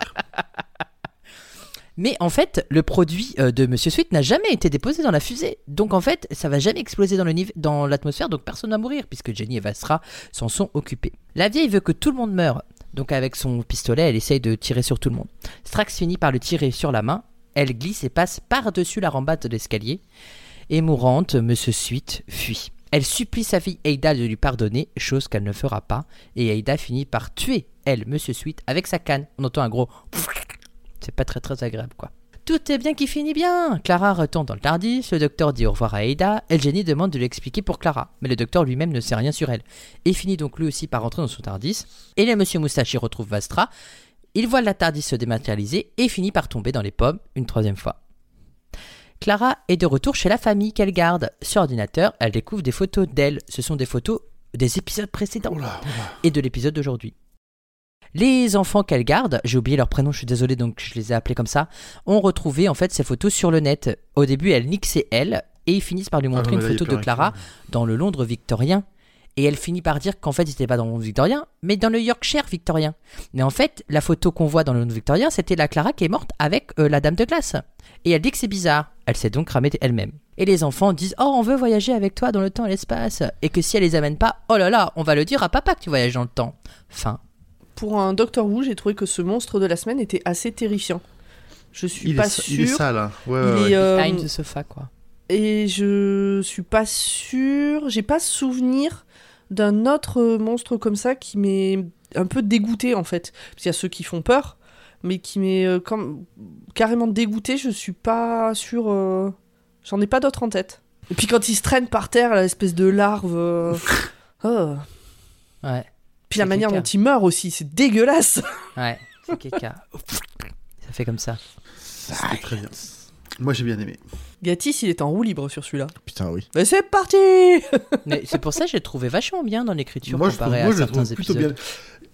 Mais en fait, le produit euh, de Monsieur Sweet n'a jamais été déposé dans la fusée. Donc en fait, ça va jamais exploser dans l'atmosphère, donc personne va mourir, puisque Jenny et Vastra s'en sont occupés. La vieille veut que tout le monde meure. Donc avec son pistolet, elle essaye de tirer sur tout le monde. Strax finit par le tirer sur la main. Elle glisse et passe par-dessus la rambarde de l'escalier. Et mourante, Monsieur Sweet fuit. Elle supplie sa fille Ada de lui pardonner, chose qu'elle ne fera pas. Et Ada finit par tuer, elle, Monsieur Sweet, avec sa canne. On entend un gros... C'est pas très très agréable quoi. Tout est bien qui finit bien Clara retourne dans le Tardis, le docteur dit au revoir à Ada, Jenny demande de lui expliquer pour Clara, mais le docteur lui-même ne sait rien sur elle, et finit donc lui aussi par rentrer dans son Tardis, et le monsieur Moustache y retrouve Vastra, il voit la Tardis se dématérialiser, et finit par tomber dans les pommes une troisième fois. Clara est de retour chez la famille qu'elle garde. Sur ordinateur, elle découvre des photos d'elle. Ce sont des photos des épisodes précédents Oula, oula. et de l'épisode d'aujourd'hui. Les enfants qu'elle garde, j'ai oublié leur prénom, je suis désolé, donc je les ai appelés comme ça, ont retrouvé en fait ces photos sur le net. Au début, elle nique c'est elle, et ils finissent par lui montrer Ah, une là, y a photo de Clara dans le Londres victorien. Et elle finit par dire qu'en fait, ils n'étaient pas dans le Londres victorien, mais dans le Yorkshire victorien. Mais en fait, la photo qu'on voit dans le Londres victorien, c'était la Clara qui est morte avec euh, la dame de glace. Et elle dit que c'est bizarre. Elle s'est donc cramée elle-même. Et les enfants disent Oh, on veut voyager avec toi dans le temps et l'espace. Et que si elle les amène pas, oh là là, on va le dire à papa que tu voyages dans le temps. Fin. Pour un Doctor Who, j'ai trouvé que ce monstre de la semaine était assez terrifiant. Je suis Il, pas sûre. il est sale. hein. Ouais, Il ouais, est, ouais. euh, Time the sofa, quoi. Et je suis pas sûre. J'ai pas souvenir d'un autre monstre comme ça qui m'est un peu dégoûté en fait. Parce qu'il y a ceux qui font peur, mais qui m'est euh, carrément dégoûté. Je suis pas sûre. euh, J'en ai pas d'autres en tête. Et puis quand il se traîne par terre, l'espèce de larve. euh, oh. Ouais, Puis la manière dont il meurt aussi, c'est dégueulasse. ouais, c'est caca. Ça fait comme ça. C'était très bien. Moi, j'ai bien aimé. Gatis, il est en roue libre sur celui-là. Putain, oui. Mais c'est parti Mais c'est pour ça que j'ai trouvé vachement bien dans l'écriture Moi, je trouve, comparé moi, à je certains trouve plutôt épisodes. bien.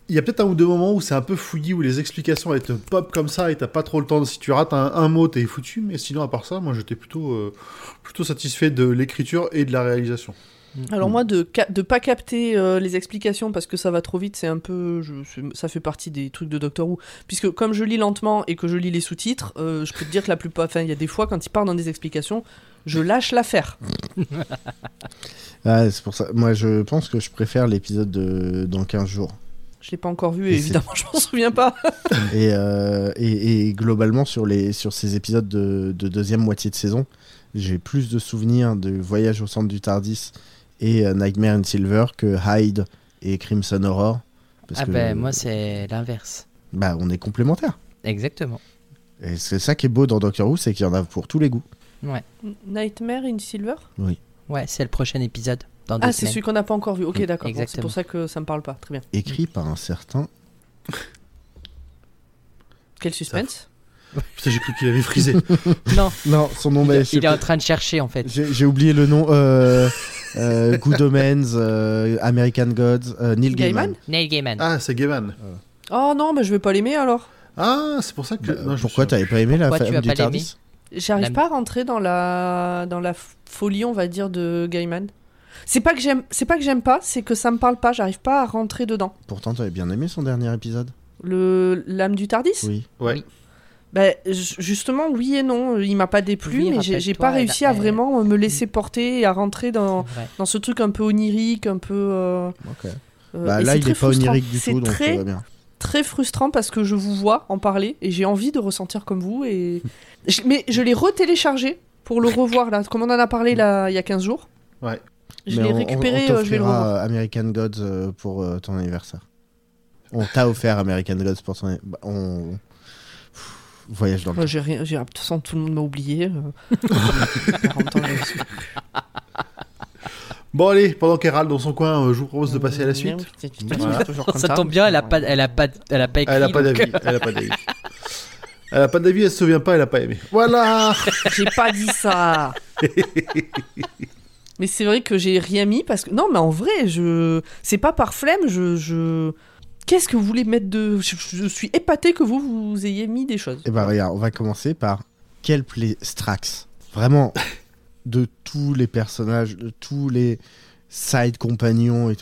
Il y a peut-être un ou deux moments où c'est un peu fouillis, où les explications elles te pop comme ça et t'as pas trop le temps. Si tu rates un, un mot, t'es foutu. Mais sinon, à part ça, moi j'étais plutôt, euh, plutôt satisfait de l'écriture et de la réalisation. Alors moi, de, de pas capter euh, les explications parce que ça va trop vite, c'est un peu... je- ça fait partie des trucs de Doctor Who. Puisque comme je lis lentement et que je lis les sous-titres, euh, je peux te dire que la plupart... Enfin, il y a des fois, quand il part dans des explications, je lâche l'affaire. Ah, c'est pour ça. Moi, je pense que je préfère l'épisode de dans 15 jours. Je l'ai pas encore vu et, évidemment, je m'en souviens pas. et, euh, et, et globalement, sur, les, sur ces épisodes de, de deuxième moitié de saison, j'ai plus de souvenirs de Voyage au centre du Tardis et euh, Nightmare in Silver que Hyde et Crimson Horror. Parce Ah que, ben moi c'est l'inverse. bah, on est complémentaires. Exactement. Et c'est ça qui est beau dans Doctor Who, c'est qu'il y en a pour tous les goûts. Ouais, Nightmare in Silver? Ouais, c'est le prochain épisode dans Ah, c'est celui qu'on n'a pas encore vu. Ok, d'accord. Bon, c'est pour ça que ça me parle pas. Très bien. Écrit par un certain. Quel suspense Putain, j'ai cru qu'il avait frisé. Non, Non, son nom, il, bah, il est en train de chercher en fait. j'ai oublié le nom. Euh, euh, Good Omens, euh, American Gods, euh, Neil Gaiman. Gaiman Neil Gaiman. ah, c'est Gaiman. Oh non, bah, je vais pas l'aimer alors. Ah, c'est pour ça que. Bah, non, pourquoi t'avais pas aimé la Pourquoi tu femme du J'arrive La- pas à rentrer dans la dans la folie, on va dire, de Gaiman. C'est pas que j'aime, c'est pas que j'aime pas, c'est que ça me parle pas. J'arrive pas à rentrer dedans. Pourtant, t'avais bien aimé son dernier épisode. Le l'âme du Tardis. Oui. Ouais. Bah, ju- justement, oui et non. Il m'a pas déplu, Oui, mais j'ai pas réussi à elle- vraiment me laisser porter et à rentrer dans, dans ce truc un peu onirique, un peu. euh, Ok. euh, Bah, là, il est pas frustrant. onirique du tout, donc très ça va bien. très frustrant parce que je vous vois en parler et j'ai envie de ressentir comme vous. Et... Mais je l'ai retéléchargé pour le revoir là, comme on en a parlé là il y a 15 jours. Ouais. Je l'ai on- on- récupéré, on euh, je vais le revoir. American Gods euh, pour euh, ton anniversaire. On t'a offert American Gods pour ton anniversaire. On... Pff, Voyage dans le Ouais, j'ai rien, j'ai de toute façon tout le monde m'a oublié. 40 ans là-dessus. Bon, allez, pendant qu'elle râle dans son coin, euh, je vous propose de passer à la suite. Voilà. Ça tombe bien, elle a pas, elle a pas, elle a pas écrit. Elle a pas donc- d'avis. Elle a pas d'avis. Elle a pas d'avis, elle se souvient pas, elle a pas aimé. Voilà J'ai pas dit ça. mais c'est vrai que j'ai rien mis parce que non, mais en vrai, je c'est pas par flemme. Je, je... qu'est-ce que vous voulez mettre de je, suis épaté que vous vous ayez mis des choses. Eh ben regarde, on va commencer par quel play Strax? Vraiment, de tous les personnages, de tous les side compagnons et.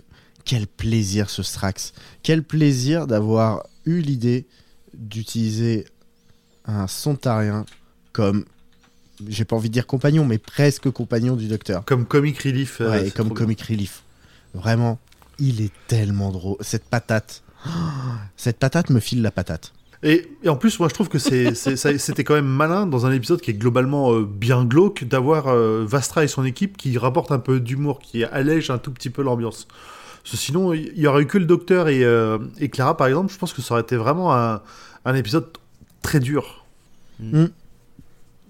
Quel plaisir ce Strax. Quel plaisir d'avoir eu l'idée d'utiliser un sontarien comme, j'ai pas envie de dire compagnon, mais presque compagnon du docteur. Comme comic relief. euh, Ouais, comme bien. comic relief. Vraiment, il est tellement drôle. Cette patate. Cette patate me file la patate. Et, et en plus, moi, je trouve que c'était quand même malin dans un épisode qui est globalement euh, bien glauque d'avoir euh, Vastra et son équipe qui rapportent un peu d'humour, qui allège un tout petit peu l'ambiance. Sinon, il y aurait eu que le docteur et, euh, et Clara, par exemple. Je pense que ça aurait été vraiment un, un épisode très dur.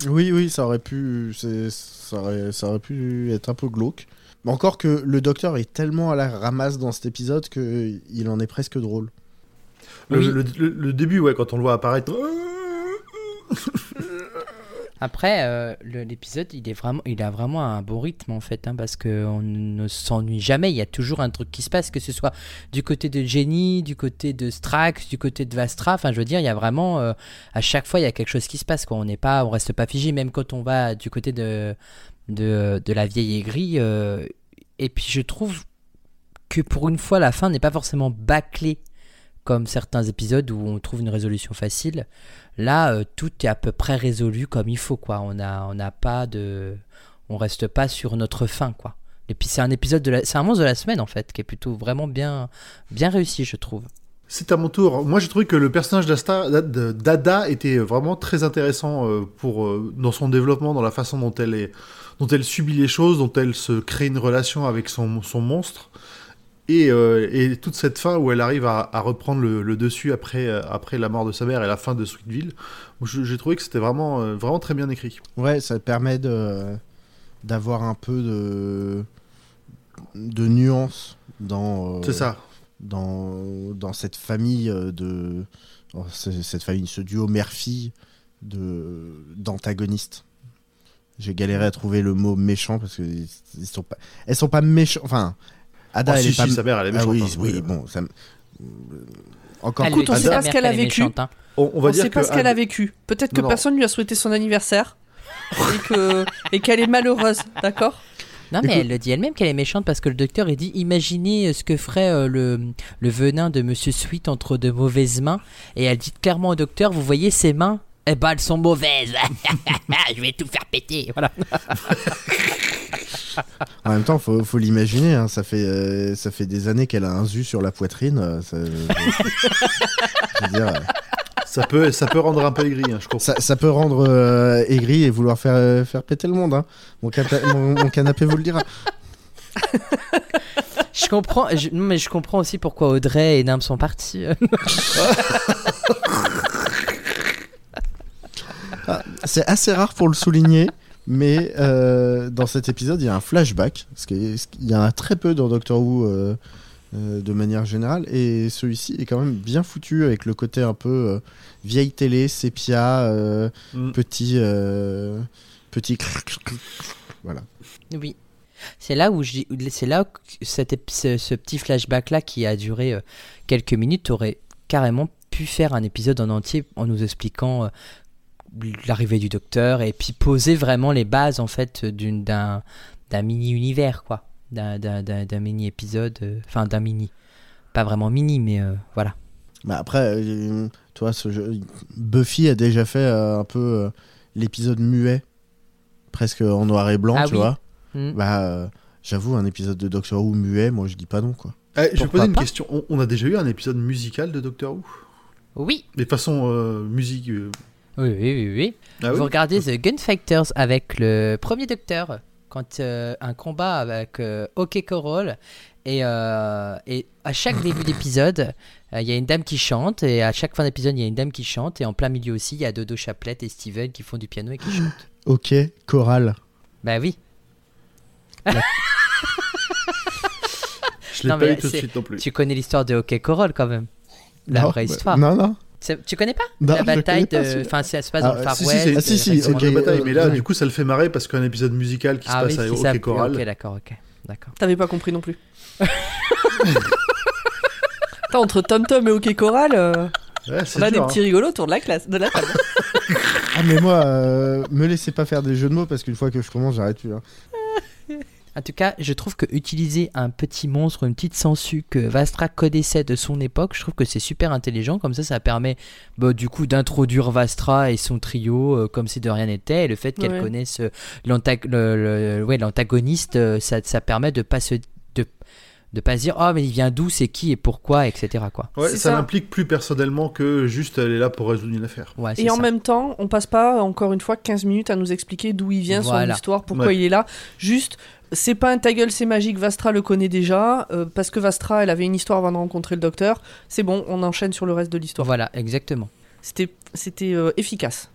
Oui, oui, ça aurait pu, c'est- ça aurait, ça aurait pu être un peu glauque. Mais Encore que le docteur est tellement à la ramasse dans cet épisode que il en est presque drôle. Le, Oui. le- le- le début, ouais, quand on le voit apparaître. Après, euh, l'épisode, il est il a vraiment un bon rythme en fait, hein, parce qu'on ne s'ennuie jamais. Il y a toujours un truc qui se passe, que ce soit du côté de Jenny, du côté de Strax, du côté de Vastra. Enfin, je veux dire, il y a vraiment, euh, à chaque fois, il y a quelque chose qui se passe. Quoi. On n'est pas, on reste pas figé, même quand on va du côté de de, de la vieille aigrie. euh, et puis, je trouve que pour une fois, la fin n'est pas forcément bâclée comme certains épisodes où on trouve une résolution facile. Là, euh, tout est à peu près résolu comme il faut, quoi. On a, on n'a pas de, on reste pas sur notre fin, quoi. Et puis c'est un épisode de la, c'est un monstre de la semaine en fait, qui est plutôt vraiment bien, bien réussi, je trouve. C'est à mon tour. Moi, j'ai trouvé que le personnage d'Ada était vraiment très intéressant euh, pour, euh, dans son développement, dans la façon dont elle, est, dont elle subit les choses, dont elle se crée une relation avec son, son monstre. Et, euh, et toute cette fin où elle arrive à, à reprendre le, le dessus après, euh, après la mort de sa mère et la fin de Sweetville, j'ai trouvé que c'était vraiment, euh, vraiment très bien écrit. Ouais, ça permet d'avoir un peu de de nuance dans. euh, ça. Dans dans cette famille de oh, cette famille, ce duo mère-fille de d'antagonistes. J'ai galéré à trouver le mot méchant parce que ils sont pas, elles sont pas méchants. Enfin, Ada, Oh, elle si, est si, pas. sa mère, elle est Ah méchante. oui, hein. oui, bon, ça. me- Encore. Écoute, on dit, sait sa pas ce qu'elle a est vécu. méchante, hein. On, dire sait pas ce qu'elle a vécu. Peut-être que personne lui a souhaité son anniversaire et que et qu'elle est malheureuse, d'accord? Non, mais Écoute- elle le dit elle-même qu'elle est méchante parce que le docteur il dit imaginez euh, ce que ferait euh, le, le venin de Monsieur Sweet entre de mauvaises mains. Et elle dit clairement au docteur vous voyez ces mains? Eh ben elles sont mauvaises Je vais tout faire péter Voilà. En même temps, faut, faut l'imaginer. hein, ça fait euh, ça fait des années qu'elle a un zu sur la poitrine. euh, ça, je veux dire, euh, ça, peut, ça peut rendre un peu aigri, hein, je comprends. ça, ça peut rendre euh, aigri et vouloir faire euh, faire péter le monde. hein. Mon, mon- mon canapé vous le dira. Je comprends, je- non, mais je comprends aussi pourquoi Audrey et Nam sont partis. C'est assez rare pour le souligner, mais euh, dans cet épisode, il y a un flashback, ce qui est- ce qui- il y en a très peu dans Doctor Who euh, euh, de manière générale, et celui-ci est quand même bien foutu avec le côté un peu euh, vieille télé, sépia, euh, Mm. petit, euh, petit. Voilà. Oui. C'est là où je c'est là que ce, ce petit flashback là qui a duré euh, quelques minutes aurait carrément pu faire un épisode en entier en nous expliquant euh, l'arrivée du docteur et puis poser vraiment les bases en fait d'une d'un d'un mini univers quoi, d'un d'un- d'un d'un mini épisode, euh, enfin d'un mini, pas vraiment mini mais euh, voilà. Bah après, euh, toi, ce jeu- Buffy a déjà fait euh, un peu euh, l'épisode muet, presque en noir et blanc, Ah tu oui. vois. Hmm. Bah, euh, j'avoue, un épisode de Doctor Who muet, moi je dis pas non, quoi. Eh, je vais poser une question. On, on a déjà eu un épisode musical de Doctor Who? Oui. Mais façon euh, musique. euh, Oui, oui, oui, oui. Ah oui Vous regardez The Gunfighters avec le premier docteur, quand euh, un combat avec euh, OK Corral, et, euh, et à chaque début d'épisode, euh, il y a une dame qui chante, et à chaque fin d'épisode, il y a une dame qui chante, et en plein milieu aussi, il y a Dodo Chaplette et Steven qui font du piano et qui chantent. Ok, chorale. bah oui. Je l'ai pas eu tout de suite non plus. Tu connais l'histoire de OK Corral quand même La Non, vraie bah, histoire. Non, non. Tu connais pas Non, La je bataille de. Enfin, ça se passe Ah, dans le Far si, West. Ah, si, euh, si, c'est exactement. ok, une bataille, euh, mais là, ouais. du coup, ça le fait marrer parce qu'un épisode musical qui se Ah oui, passe à. OK Choral. Ok, d'accord, ok. D'accord. T'avais pas compris non plus. Attends, entre Tom Tom et OK Choral, euh, Ouais, on a des hein. petits rigolos autour de la classe, de la table. Ah, mais moi, euh, me laissez pas faire des jeux de mots parce qu'une fois que je commence, j'arrête plus. hein. En tout cas, je trouve que utiliser un petit monstre, une petite sangsue que Vastra connaissait de son époque, je trouve que c'est super intelligent. Comme ça, ça permet bah, du coup d'introduire Vastra et son trio euh, comme si de rien n'était. Et le fait qu'elle Ouais. connaisse euh, ouais, l'antagoniste, euh, ça, ça permet de pas se de, de pas se dire oh mais il vient d'où, c'est qui et pourquoi, etc. Quoi. Ouais, ça, ça. l'implique plus personnellement que juste elle est là pour résoudre une affaire. Ouais, Et en ça. même temps, on passe pas encore une fois 15 minutes à nous expliquer d'où il vient, son Voilà. histoire, pourquoi Ouais. il est là. Juste, c'est pas un ta gueule, c'est magique, Vastra le connaît déjà, euh, parce que Vastra, elle avait une histoire avant de rencontrer le docteur. C'est bon, on enchaîne sur le reste de l'histoire. Voilà, exactement. C'était c'était euh, efficace.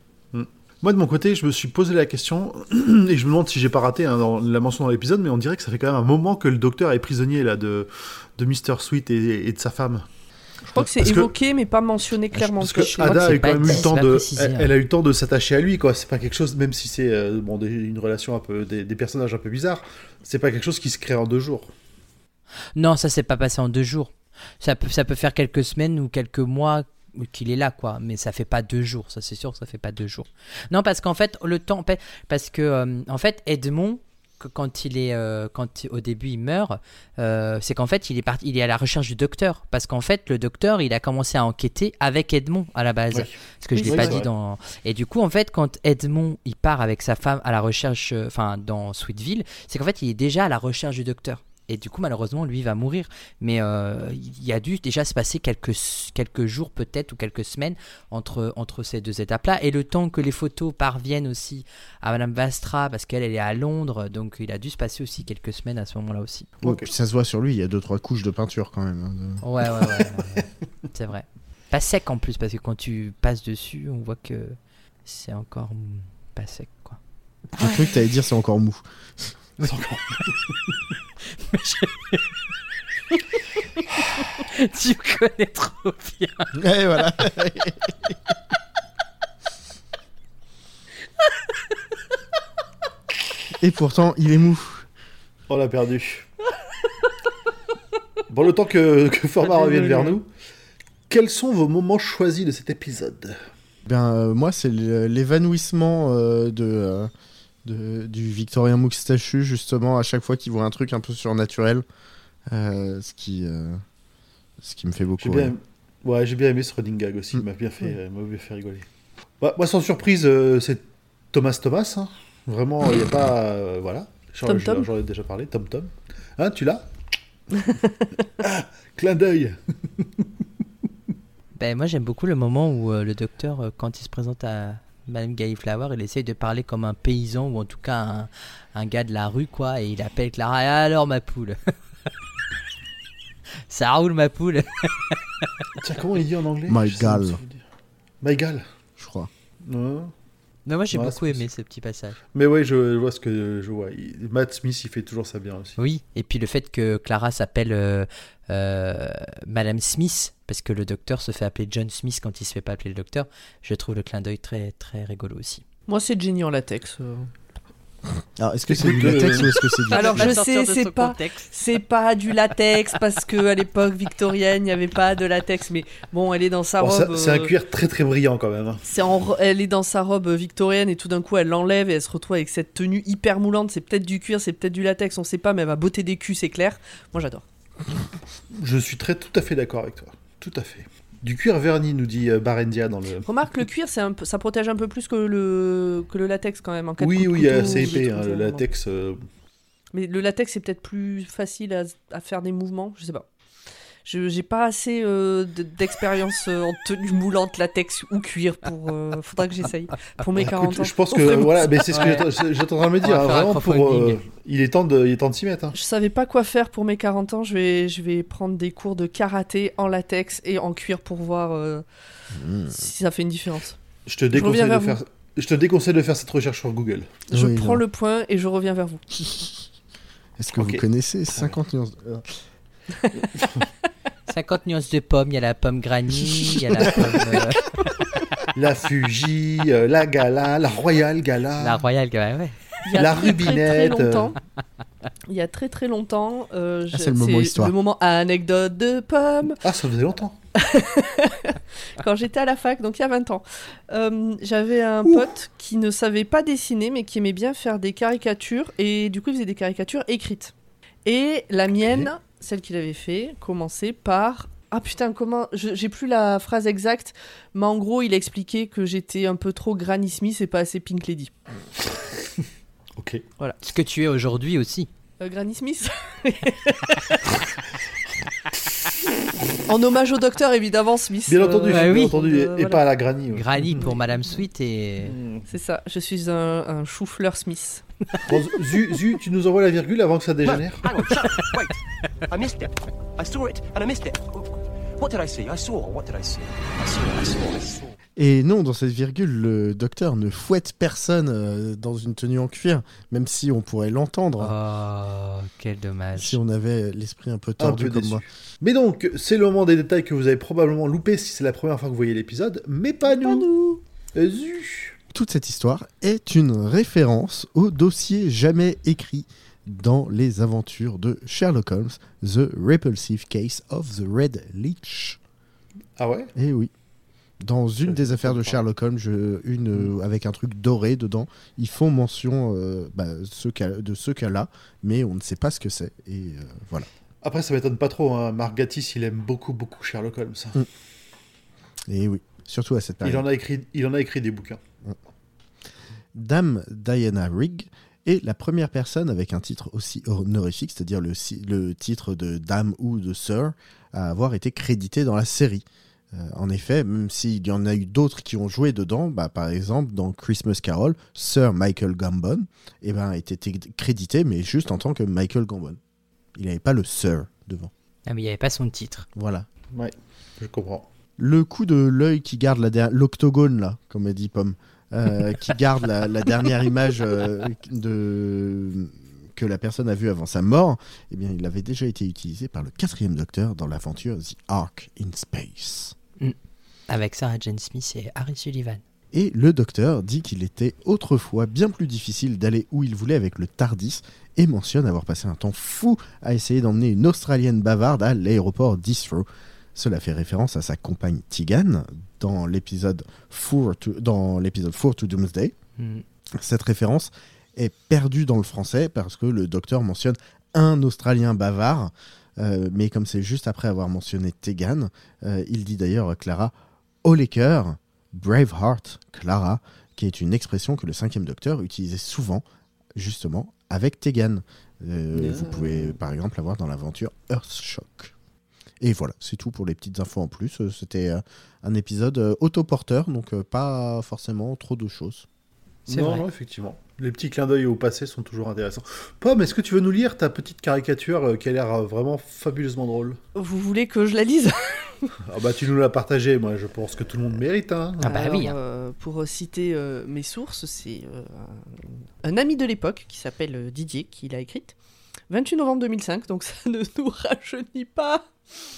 Moi, de mon côté, je me suis posé la question, et je me demande si j'ai pas raté hein, dans la mention dans l'épisode, mais on dirait que ça fait quand même un moment que le docteur est prisonnier là de, de Mr. Sweet et, et de sa femme. Je crois que c'est que- évoqué, mais pas mentionné clairement. Parce que que Ada a eu quand même eu le temps de, précisé, elle, hein. elle a eu le temps de s'attacher à lui, quoi. C'est pas quelque chose, même si c'est euh, bon, des- une relation un peu, des, des personnages un peu bizarres, c'est pas quelque chose qui se crée en deux jours. Non, ça s'est pas passé en deux jours. Ça peut, ça peut faire quelques semaines ou quelques mois qu'il est là, quoi. Mais ça fait pas deux jours. Ça, c'est sûr que ça fait pas deux jours. Non, parce qu'en fait, le temps, parce que euh, en fait, Edmond, quand il est, euh, quand au début il meurt, euh, c'est qu'en fait, il est parti, il est à la recherche du docteur. Parce qu'en fait, le docteur, il a commencé à enquêter avec Edmond à la base. Ce que je l'ai pas vrai. dit dans. Et du coup, en fait, quand Edmond il part avec sa femme à la recherche, euh, enfin dans Sweetville, c'est qu'en fait, il est déjà à la recherche du docteur. Et du coup, malheureusement, lui va mourir. Mais euh, il y a dû déjà se passer quelques, quelques jours peut-être ou quelques semaines entre, entre ces deux étapes-là. Et le temps que les photos parviennent aussi à Madame Vastra, parce qu'elle elle est à Londres, donc il a dû se passer aussi quelques semaines à ce moment-là aussi. Ouais, Ok. puis ça se voit sur lui, il y a deux trois couches de peinture quand même. hein, de- Ouais, ouais, ouais. ouais. c'est vrai. Pas sec en plus, parce que quand tu passes dessus, on voit que c'est encore pas sec, quoi. J'ai cru que t'allais dire c'est encore mou. tu me connais trop bien. Ouais, voilà. Et pourtant, il est mou. On l'a perdu. bon, le temps que, que Format revienne vers nous, quels sont vos moments choisis de cet épisode? Ben, euh, moi, c'est l'évanouissement euh, de, euh, de- du Victorien moustachu, justement, à chaque fois qu'il voit un truc un peu surnaturel. Euh, ce, qui, euh, ce qui me fait beaucoup J'ai bien, ouais, j'ai bien aimé ce running gag aussi, il Mm. m'a bien fait, euh, m'a bien fait rigoler. Ouais, moi, sans surprise, euh, c'est Thomas Thomas. hein. Vraiment, il n'y a pas. euh, voilà. J'en Tom j'en- Tom. j'en ai déjà parlé. Tom Tom. Hein, tu l'as? Ah, Clin d'œil. Ben, moi, j'aime beaucoup le moment où euh, le docteur, euh, quand il se présente à Madame Galliflower, il essaye de parler comme un paysan ou en tout cas un, un gars de la rue, quoi, et il appelle Clara. Alors, ma poule? Ça roule, ma poule Tiens, comment il dit en anglais? My gal. My gal. Je crois. Non. Mais moi, j'ai Ouais, beaucoup aimé ce petit passage. Mais ouais, je vois ce que je vois. Il- Matt Smith, il fait toujours ça bien aussi. Oui, et puis le fait que Clara s'appelle euh, Madame Smith, parce que le docteur se fait appeler John Smith quand il se fait pas appeler le docteur, je trouve le clin d'œil très, très rigolo aussi. Moi, c'est Jenny en latex. euh. Alors, est-ce que c'est du Écoute, latex euh, ou est-ce que c'est du. Alors, je sais, de c'est pas-. C'est pas du latex parce que à l'époque victorienne, il n'y avait pas de latex. Mais bon, elle est dans sa Bon, robe. ça- c'est un euh, cuir très très brillant quand même. hein. c'est en elle est dans sa robe euh, victorienne et tout d'un coup elle l'enlève et elle se retrouve avec cette tenue hyper moulante. C'est peut-être du cuir, c'est peut-être du latex, on sait pas, mais elle va botter des culs, c'est clair. Moi j'adore. Je suis très tout à fait d'accord avec toi. Tout à fait. Du cuir verni, nous dit euh, Barendia dans le. Remarque, le cuir, c'est un peu, ça protège un peu plus que le, que le latex quand même. En cas de Oui, de oui, c'est épais. hein, le latex. euh, Mais le latex, c'est peut-être plus facile à, à faire des mouvements, je sais pas. Je j'ai pas assez euh, de- d'expérience euh, en tenue moulante, latex ou cuir pour. euh, faudra que j'essaye. Pour mes écoute, 40 ans. je pense que voilà, mais c'est ce que Ouais. train de me dire. vraiment pour. euh, il est temps de, il est temps de s'y mettre. hein. Je savais pas quoi faire pour mes 40 ans. Je vais, je vais prendre des cours de karaté en latex et en cuir pour voir euh, Mmh. si ça fait une différence. Je te déconseille de faire. Je te déconseille de faire cette recherche sur Google. Je Oui, prends non. le point et je reviens vers vous. Est-ce que vous connaissez 50 nuances euh, 50 nuances de pommes, il y a la pomme granny, il y a la pomme. euh, La Fuji, euh, la Gala, la Royal Gala. la royale, ouais, ouais. Il y a La très, très, très rubinette, longtemps. Il y a très très longtemps. euh, je- c'est le moment histoire. Le moment anecdote de pomme. Ah, ça faisait longtemps. Quand j'étais à la fac, donc il y a 20 ans, euh, j'avais un pote qui ne savait pas dessiner, mais qui aimait bien faire des caricatures, et du coup, il faisait des caricatures écrites. Et la mienne, celle qu'il avait fait, commençait par. Ah putain, comment. J'ai plus la phrase exacte, mais en gros, il expliquait que j'étais un peu trop Granny Smith et pas assez Pink Lady. Ok. Ce que tu es aujourd'hui aussi. Euh, Granny Smith En hommage au docteur, évidemment, Smith. Bien Euh, entendu, bah bien oui. entendu, et, Euh, voilà. pas à la granny. ouais. Granny pour Madame Sweet et. C'est ça, je suis un, un chou-fleur Smith. Bon, Zu, Zu, tu nous envoies la virgule avant que ça dégénère Hang on, shut up, wait. I missed it. I saw it and I missed it. What did I see? I saw. What did I see? I saw, I saw, I saw. Et non, dans cette virgule, le docteur ne fouette personne euh, dans une tenue en cuir, même si on pourrait l'entendre, Oh, quel dommage. si on avait l'esprit un peu tordu peu comme déçu. moi. Mais donc, c'est le moment des détails que vous avez probablement loupé si c'est la première fois que vous voyez l'épisode, mais pas nous. Pas nous Euh, Zu. Toute cette histoire est une référence au dossier jamais écrit dans les aventures de Sherlock Holmes, The Repulsive Case of the Red Leech. Ah ouais? Eh oui. Dans une des affaires de. Sherlock Holmes, je- une euh, avec un truc doré dedans, ils font mention euh, bah, ce cas- de ce cas-là, mais on ne sait pas ce que c'est. Et euh, voilà. Après, ça m'étonne pas trop. Hein. Mark Gatiss, il aime beaucoup, beaucoup Sherlock Holmes. Et oui, surtout à cette Il période. en a écrit, il en a écrit des bouquins. Dame Diana Rigg est la première personne avec un titre aussi honorifique, c'est-à-dire le, titre de Dame ou de Sir, à avoir été crédité dans la série. Euh, en effet, même s'il y en a eu d'autres qui ont joué dedans, bah, par exemple dans Christmas Carol, Sir Michael Gambon eh ben, a été t- crédité, mais juste en tant que Michael Gambon. Il n'avait pas le Sir devant. Ah, mais il n'y avait pas son titre. Voilà. Ouais, je comprends. Le coup de l'œil qui garde l'octogone, là, comme a dit Pomme, euh, qui garde la, la dernière image euh, de... que la personne a vue avant sa mort, eh bien, il avait déjà été utilisé par le quatrième docteur dans l'aventure The Ark in Space. Avec Sarah Jane Smith et Harry Sullivan. Et le docteur dit qu'il était autrefois bien plus difficile d'aller où il voulait avec le TARDIS et mentionne avoir passé un temps fou à essayer d'emmener une Australienne bavarde à l'aéroport d'Heathrow. Cela fait référence à sa compagne Tigan dans l'épisode Four to, dans l'épisode Four to Doomsday. Hmm. Cette référence est perdue dans le français parce que le docteur mentionne un Australien bavard, euh, mais comme c'est juste après avoir mentionné Tegan, euh, il dit d'ailleurs Clara au les cœurs, Braveheart, Clara, qui est une expression que le cinquième docteur utilisait souvent, justement, avec Tegan. Euh, Ah. Vous pouvez par exemple l'avoir dans l'aventure Earthshock. Et voilà, c'est tout pour les petites infos en plus. Euh, C'était euh, un épisode euh, autoporteur, donc pas forcément trop de choses. C'est non, vrai. non, effectivement. Les petits clins d'œil au passé sont toujours intéressants. Pomme, est-ce que tu veux nous lire ta petite caricature qui a l'air vraiment fabuleusement drôle? Vous voulez que je la lise? Ah bah tu nous l'as partagé, moi je pense que tout le monde mérite. Hein. Ah bah Alors, oui, hein. euh, pour citer euh, mes sources, c'est euh, un, ami de l'époque qui s'appelle Didier qui l'a écrite. 28 novembre 2005, donc ça ne nous rajeunit pas.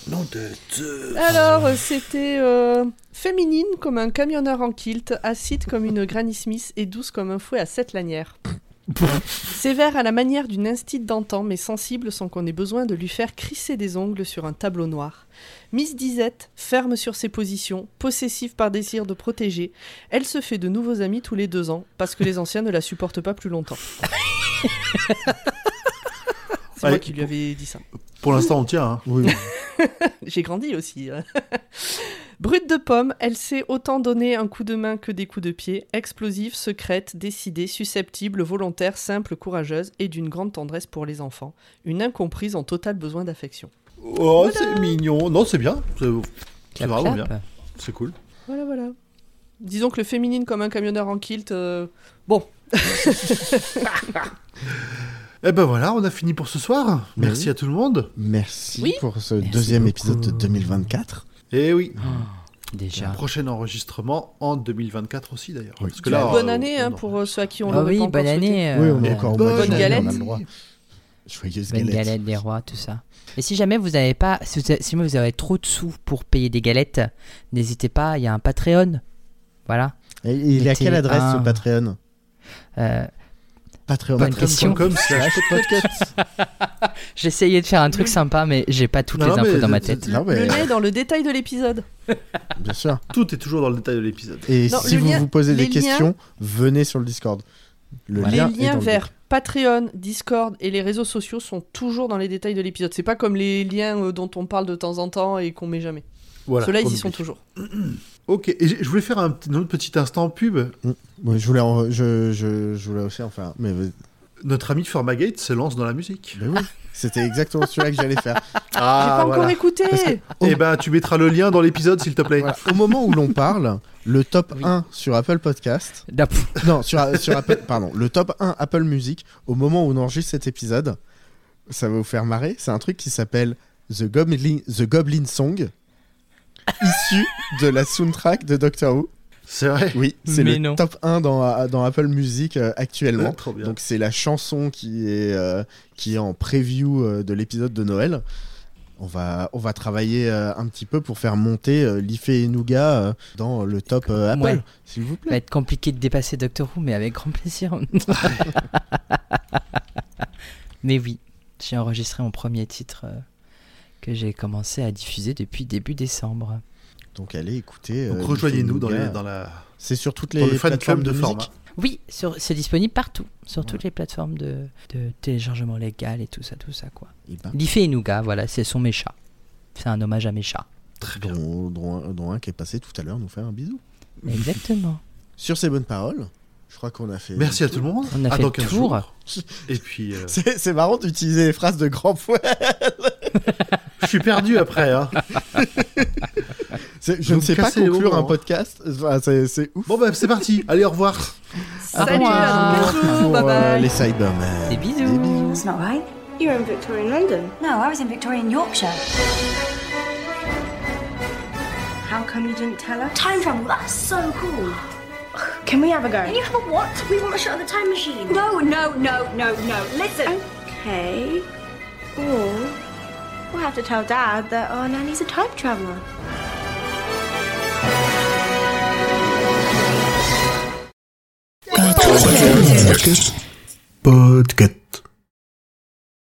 Non de Dieu. Alors, c'était euh, féminine comme un camionneur en kilt, acide comme une Granny Smith et douce comme un fouet à sept lanières. Sévère à la manière d'une instite d'antan, mais sensible sans qu'on ait besoin de lui faire crisser des ongles sur un tableau noir. Miss Disette, ferme sur ses positions, possessive par désir de protéger, elle se fait de nouveaux amis tous les deux ans, parce que les anciens ne la supportent pas plus longtemps. C'est moi qui lui avais dit ça. Pour l'instant on tient. Hein. Oui, J'ai grandi aussi. hein. Brute de pomme, elle sait autant donner un coup de main que des coups de pied, explosive, secrète, décidée, susceptible, volontaire, simple, courageuse et d'une grande tendresse pour les enfants. Une incomprise en total besoin d'affection. Oh, c'est mignon. Non, c'est bien. C'est vraiment bien. C'est cool. Voilà, voilà. Disons que le féminine comme un camionneur en kilt, euh, bon, Eh ben voilà, on a fini pour ce soir. Merci oui. à tout le monde. merci Oui. pour ce Merci deuxième beaucoup. épisode de 2024. Et oui. Un Déjà. prochain enregistrement en 2024 aussi d'ailleurs. Oui. Parce que là, bonne euh, année hein, pour euh, ceux à qui on Ah oui, pas bonne année. oui, on est encore bonne janvier, galette. Joyeuse Bonne galette. galette des rois, tout ça. Et si jamais vous n'avez pas, si, vous avez, si vous avez trop de sous pour payer des galettes, n'hésitez pas, il y a un Patreon. Voilà. Et il est à quelle adresse un- ce Patreon? Euh. Bonne. Patreon.com slash podcast. J'essayais de faire un truc sympa, mais j'ai pas toutes Non, les mais infos dans ma tête. Non, mais Le nez dans le détail de l'épisode. bien sûr. Tout est toujours dans le détail de l'épisode. Et Non, si vous lien- vous posez des liens- questions, venez sur le Discord. Le Voilà. lien les est liens le vers. Patreon, Discord et les réseaux sociaux sont toujours dans les détails de l'épisode. C'est pas comme les liens euh, dont on parle de temps en temps et qu'on met jamais. Voilà. Ceux-là, ils y sont toujours. Ok, et je voulais faire un, autre petit instant pub. Ouais, je voulais, en- je, je, je voulais aussi en faire. Mais, Notre ami Formagate se lance dans la musique. oui, c'était exactement celui-là que j'allais faire. J'ai pas encore écouté. Parce que- Eh ben, tu mettras le lien dans l'épisode, s'il te plaît. Voilà. Au moment où l'on parle, le top Oui. 1 sur Apple Podcast. Non, sur, sur Apple. Pardon. Le top 1 Apple Music, au moment où on enregistre cet épisode, ça va vous faire marrer. C'est un truc qui s'appelle The Goblin, The Goblin Song, issu de la soundtrack de Doctor Who. C'est vrai. Oui, c'est le non. top 1 dans, dans Apple Music euh, actuellement. Trop bien. Donc c'est la chanson qui est, euh, qui est en preview euh, de l'épisode de Noël. On va, on va travailler euh, un petit peu pour faire monter euh, l'IFE et Nougat euh, dans le top euh, Apple, Ouais. s'il vous va plaît. être compliqué de dépasser Doctor Who, mais avec grand plaisir. mais oui, j'ai enregistré mon premier titre euh, que j'ai commencé à diffuser depuis début décembre. Donc allez écouter. Donc euh, rejoignez-nous dans, les, Nougat. dans, la, C'est sur toutes les le plateformes de, de, format. Oui, c'est disponible partout, sur toutes les plateformes de, de téléchargement légal et tout ça, tout ça quoi. Eh ben, L'IFE et Nougat, voilà, ce sont mes chats. C'est un hommage à mes chats. Très bien. dont, dont un qui est passé tout à l'heure nous faire un bisou. Exactement. Sur ces bonnes paroles, je crois qu'on a fait. Merci à tout le monde. On a fait dans le 15 tour. Et puis, euh, C'est marrant d'utiliser les phrases de grand poil. je suis perdu après. Hein. Je ne sais pas conclure un hein. podcast. Enfin, c'est ouf. Bon, bah, c'est parti. Allez, au revoir. Salut, revoir. à dans 15 jours, Pour, bye euh, bye. les Cybermen. Des bisous. That's not right. You're in Victorian London. No, I was in Victorian Yorkshire. How come you didn't tell us? Time travel, that's so cool. Can we have a go? Can you have a what? We want a shot of the time machine. No, no, no, no, no. Listen. Okay. Or we'll have to tell Dad that our nanny's a time traveller. Podcast.